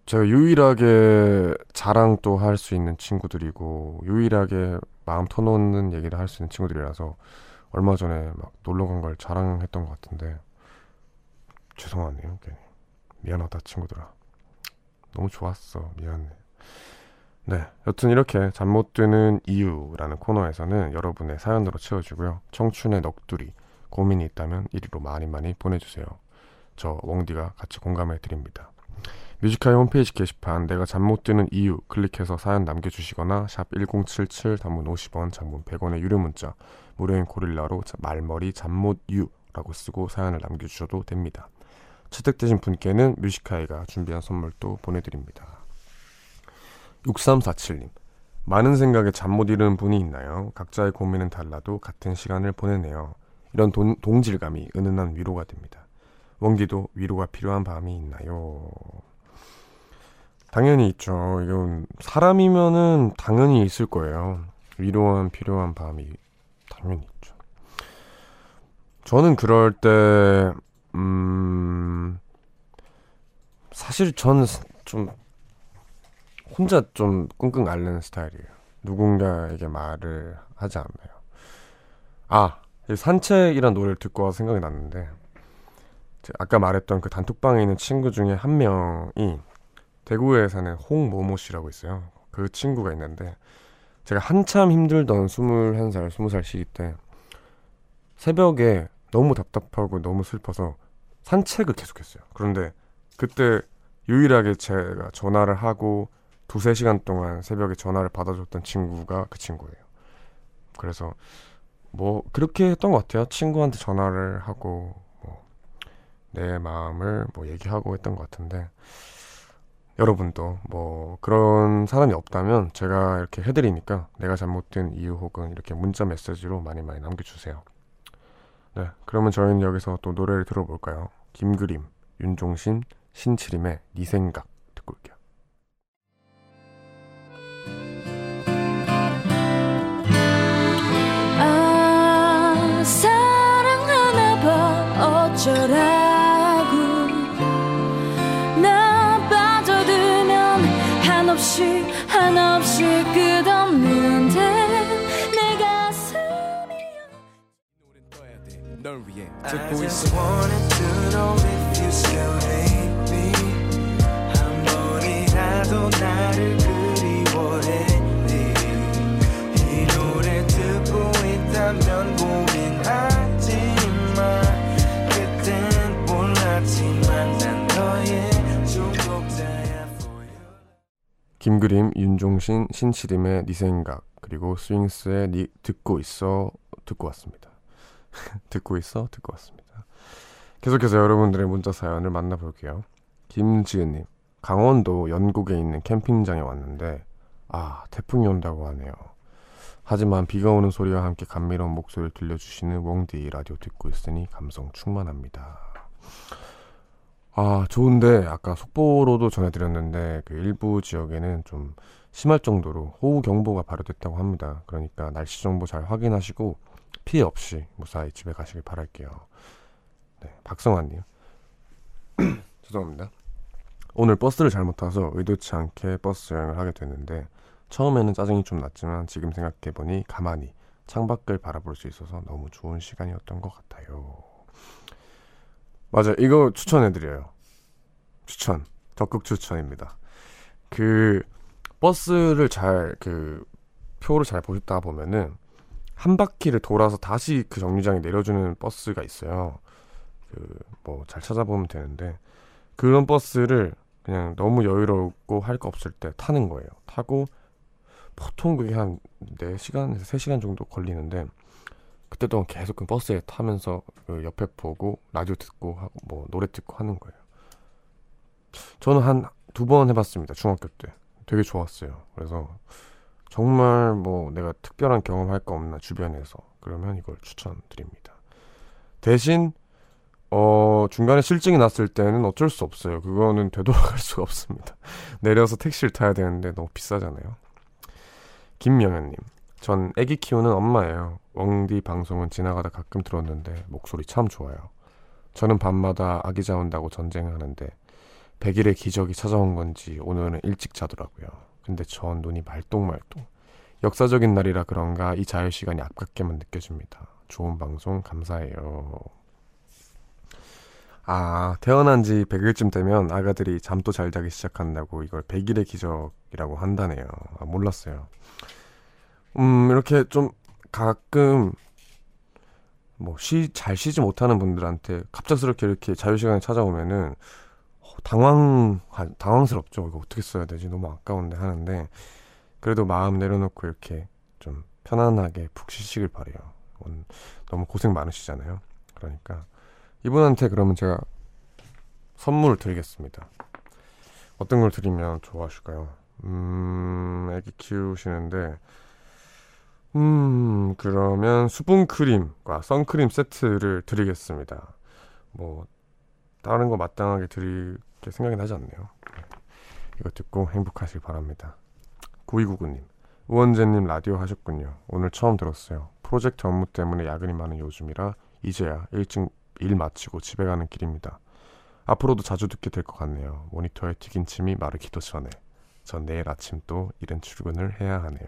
제가 유일하게 자랑도 할수 있는 친구들이고, 유일하게 마음 터놓는 얘기를 할 수 있는 친구들이라서, 얼마 전에 막 놀러 간 걸 자랑했던 것 같은데, 죄송하네요. 괜히. 미안하다, 친구들아. 너무 좋았어. 미안해. 네. 여튼 이렇게 잠 못 드는 이유라는 코너에서는 여러분의 사연으로 채워주고요. 청춘의 넋두리, 고민이 있다면 이리로 많이 많이 보내주세요. 저 웡디가 같이 공감해 드립니다. 뮤지카이 홈페이지 게시판 내가 잠 못 드는 이유 클릭해서 사연 남겨주시거나 샵 1077 단문 50원 장문 100원의 유료 문자 무료인 고릴라로 자- 말머리 잠 못 유라고 쓰고 사연을 남겨주셔도 됩니다. 채택되신 분께는 뮤지카이가 준비한 선물도 보내드립니다. 6347님 많은 생각에 잠 못 이루는 분이 있나요? 각자의 고민은 달라도 같은 시간을 보내네요. 이런 동, 동질감이 은은한 위로가 됩니다. 웡디도 위로가 필요한 밤이 있나요? 당연히 있죠. 이건 사람이면은 당연히 있을 거예요. 위로한 필요한 밤이 당연히 있죠. 저는 그럴 때, 음, 사실 저는 좀 혼자 좀 끙끙 앓는 스타일이에요. 누군가에게 말을 하지 않나요? 아, 이 산책이란 노래를 듣고 와서 생각이 났는데, 제 아까 말했던 그 단톡방에 있는 친구 중에 한 명이 대구에 사는 홍모모 씨라고 있어요. 그 친구가 있는데, 제가 한참 힘들던 21살, 20살 시기 때, 새벽에 너무 답답하고 너무 슬퍼서 산책을 계속했어요. 그런데 그때 유일하게 제가 전화를 하고 두세 시간 동안 새벽에 전화를 받아줬던 친구가 그 친구예요. 그래서 뭐 그렇게 했던 것 같아요. 친구한테 전화를 하고 뭐 내 마음을 뭐 얘기하고 했던 것 같은데 여러분도 뭐 그런 사람이 없다면 제가 이렇게 해드리니까 내가 잘못된 이유 혹은 이렇게 문자 메시지로 많이 많이 남겨주세요. 네, 그러면 저희는 여기서 또 노래를 들어볼까요? 김그림, 윤종신, 신치림의 네 생각 듣고 올게요. 신, 신치림의 네 생각 그리고 스윙스의 네 듣고 있어 듣고 왔습니다. 듣고 있어 듣고 왔습니다. 계속해서 여러분들의 문자 사연을 만나볼게요. 김지은님, 강원도 연곡에 있는 캠핑장에 왔는데 아 태풍이 온다고 하네요. 하지만 비가 오는 소리와 함께 감미로운 목소리를 들려주시는 웡디 라디오 듣고 있으니 감성 충만합니다. 아, 좋은데 아까 속보로도 전해드렸는데 그 일부 지역에는 좀 심할 정도로 호우 경보가 발효됐다고 합니다. 그러니까 날씨 정보 잘 확인하시고 피해 없이 무사히 집에 가시길 바랄게요. 네, 박성환님. 죄송합니다. 오늘 버스를 잘못 타서 의도치 않게 버스 여행을 하게 됐는데 처음에는 짜증이 좀 났지만 지금 생각해보니 가만히 창밖을 바라볼 수 있어서 너무 좋은 시간이었던 것 같아요. 맞아요. 이거 추천해드려요. 추천. 적극 추천입니다. 그, 버스를 잘, 그, 표를 잘 보셨다 보면은, 한 바퀴를 돌아서 다시 그 정류장에 내려주는 버스가 있어요. 그, 뭐, 잘 찾아보면 되는데, 그런 버스를 그냥 너무 여유롭고 할 거 없을 때 타는 거예요. 타고, 보통 그게 한 4시간에서 3시간 정도 걸리는데, 그때 동안 계속 그 버스에 타면서 그 옆에 보고 라디오 듣고 하고 뭐 노래 듣고 하는 거예요. 저는 한 두 번 해봤습니다. 중학교 때 되게 좋았어요. 그래서 정말 뭐 내가 특별한 경험할 거 없나 주변에서 그러면 이걸 추천드립니다. 대신 어 중간에 실증이 났을 때는 어쩔 수 없어요. 그거는 되돌아갈 수가 없습니다. 내려서 택시를 타야 되는데 너무 비싸잖아요. 김명현님, 전 아기 키우는 엄마예요. 웡디 방송은 지나가다 가끔 들었는데 목소리 참 좋아요. 저는 밤마다 아기 자온다고 전쟁하는데 100일의 기적이 찾아온 건지 오늘은 일찍 자더라고요. 근데 전 눈이 말똥말똥. 역사적인 날이라 그런가 이 자유 시간이 아깝게만 느껴집니다. 좋은 방송 감사해요. 아, 태어난 지 100일쯤 되면 아가들이 잠도 잘 자기 시작한다고 이걸 100일의 기적이라고 한다네요. 아, 몰랐어요. 음, 이렇게 좀 가끔 뭐 쉬, 잘 쉬지 못하는 분들한테 갑작스럽게 이렇게 자유시간이 찾아오면은 어, 당황, 당황스럽죠. 이거 어떻게 써야 되지? 너무 아까운데 하는데 그래도 마음 내려놓고 이렇게 좀 편안하게 푹 쉬시길 바래요. 너무 고생 많으시잖아요. 그러니까 이분한테 그러면 제가 선물을 드리겠습니다. 어떤 걸 드리면 좋아하실까요? 음, 애기 키우시는데 음, 그러면 수분 크림과 선크림 세트를 드리겠습니다. 뭐, 다른 거 마땅하게 드릴 게 생각이 나지 않네요. 네. 이거 듣고 행복하실 바랍니다. 9299님, 우원재님 라디오 하셨군요. 오늘 처음 들었어요. 프로젝트 업무 때문에 야근이 많은 요즘이라 이제야 일찍 일 마치고 집에 가는 길입니다. 앞으로도 자주 듣게 될 것 같네요. 모니터에 튀긴 침이 마르기도 전에. 전 내일 아침 또 이른 출근을 해야 하네요.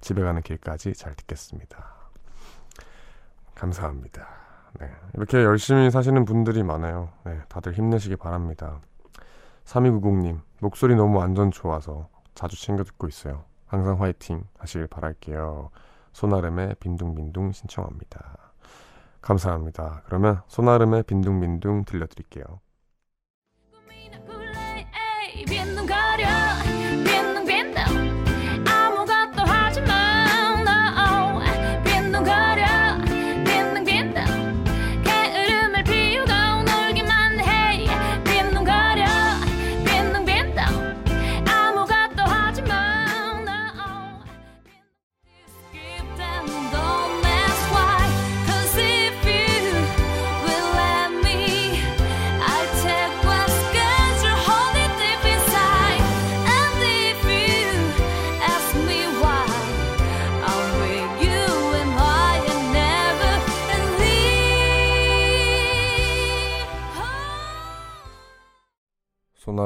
집에 가는 길까지 잘 듣겠습니다. 감사합니다. 네. 이렇게 열심히 사시는 분들이 많아요. 네. 다들 힘내시기 바랍니다. 3290님, 목소리 너무 완전 좋아서 자주 챙겨 듣고 있어요. 항상 화이팅 하시길 바랄게요. 소나름의 빈둥빈둥 신청합니다. 감사합니다. 그러면 소나름의 빈둥빈둥 들려드릴게요.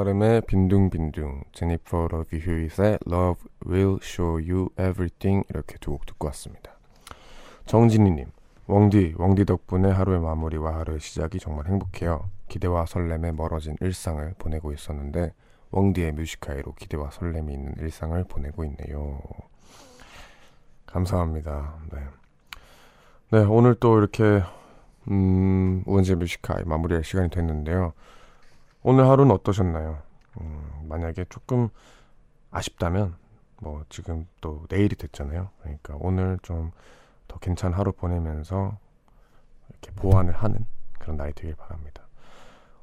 소나름의 빈둥빈둥, 제니퍼 러비 휴잇의 Love Will Show You Everything 이렇게 두 곡 듣고 왔습니다. 정진희님, 웡디, 웡디 덕분에 하루의 마무리와 하루의 시작이 정말 행복해요. 기대와 설렘에 멀어진 일상을 보내고 있었는데 웡디의 뮤지카이로 기대와 설렘이 있는 일상을 보내고 있네요. 감사합니다. 네. 네, 오늘 또 이렇게 음, 우은재 뮤지카이 마무리할 시간이 됐는데요. 오늘 하루는 어떠셨나요? 음, 만약에 조금 아쉽다면 뭐 지금 또 내일이 됐잖아요. 그러니까 오늘 좀 더 괜찮은 하루 보내면서 이렇게 보완을 하는 그런 날이 되길 바랍니다.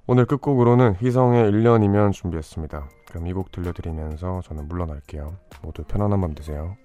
오늘 끝곡으로는 희성의 1년이면 준비했습니다. 그럼 이 곡 들려드리면서 저는 물러날게요. 모두 편안한 밤 되세요.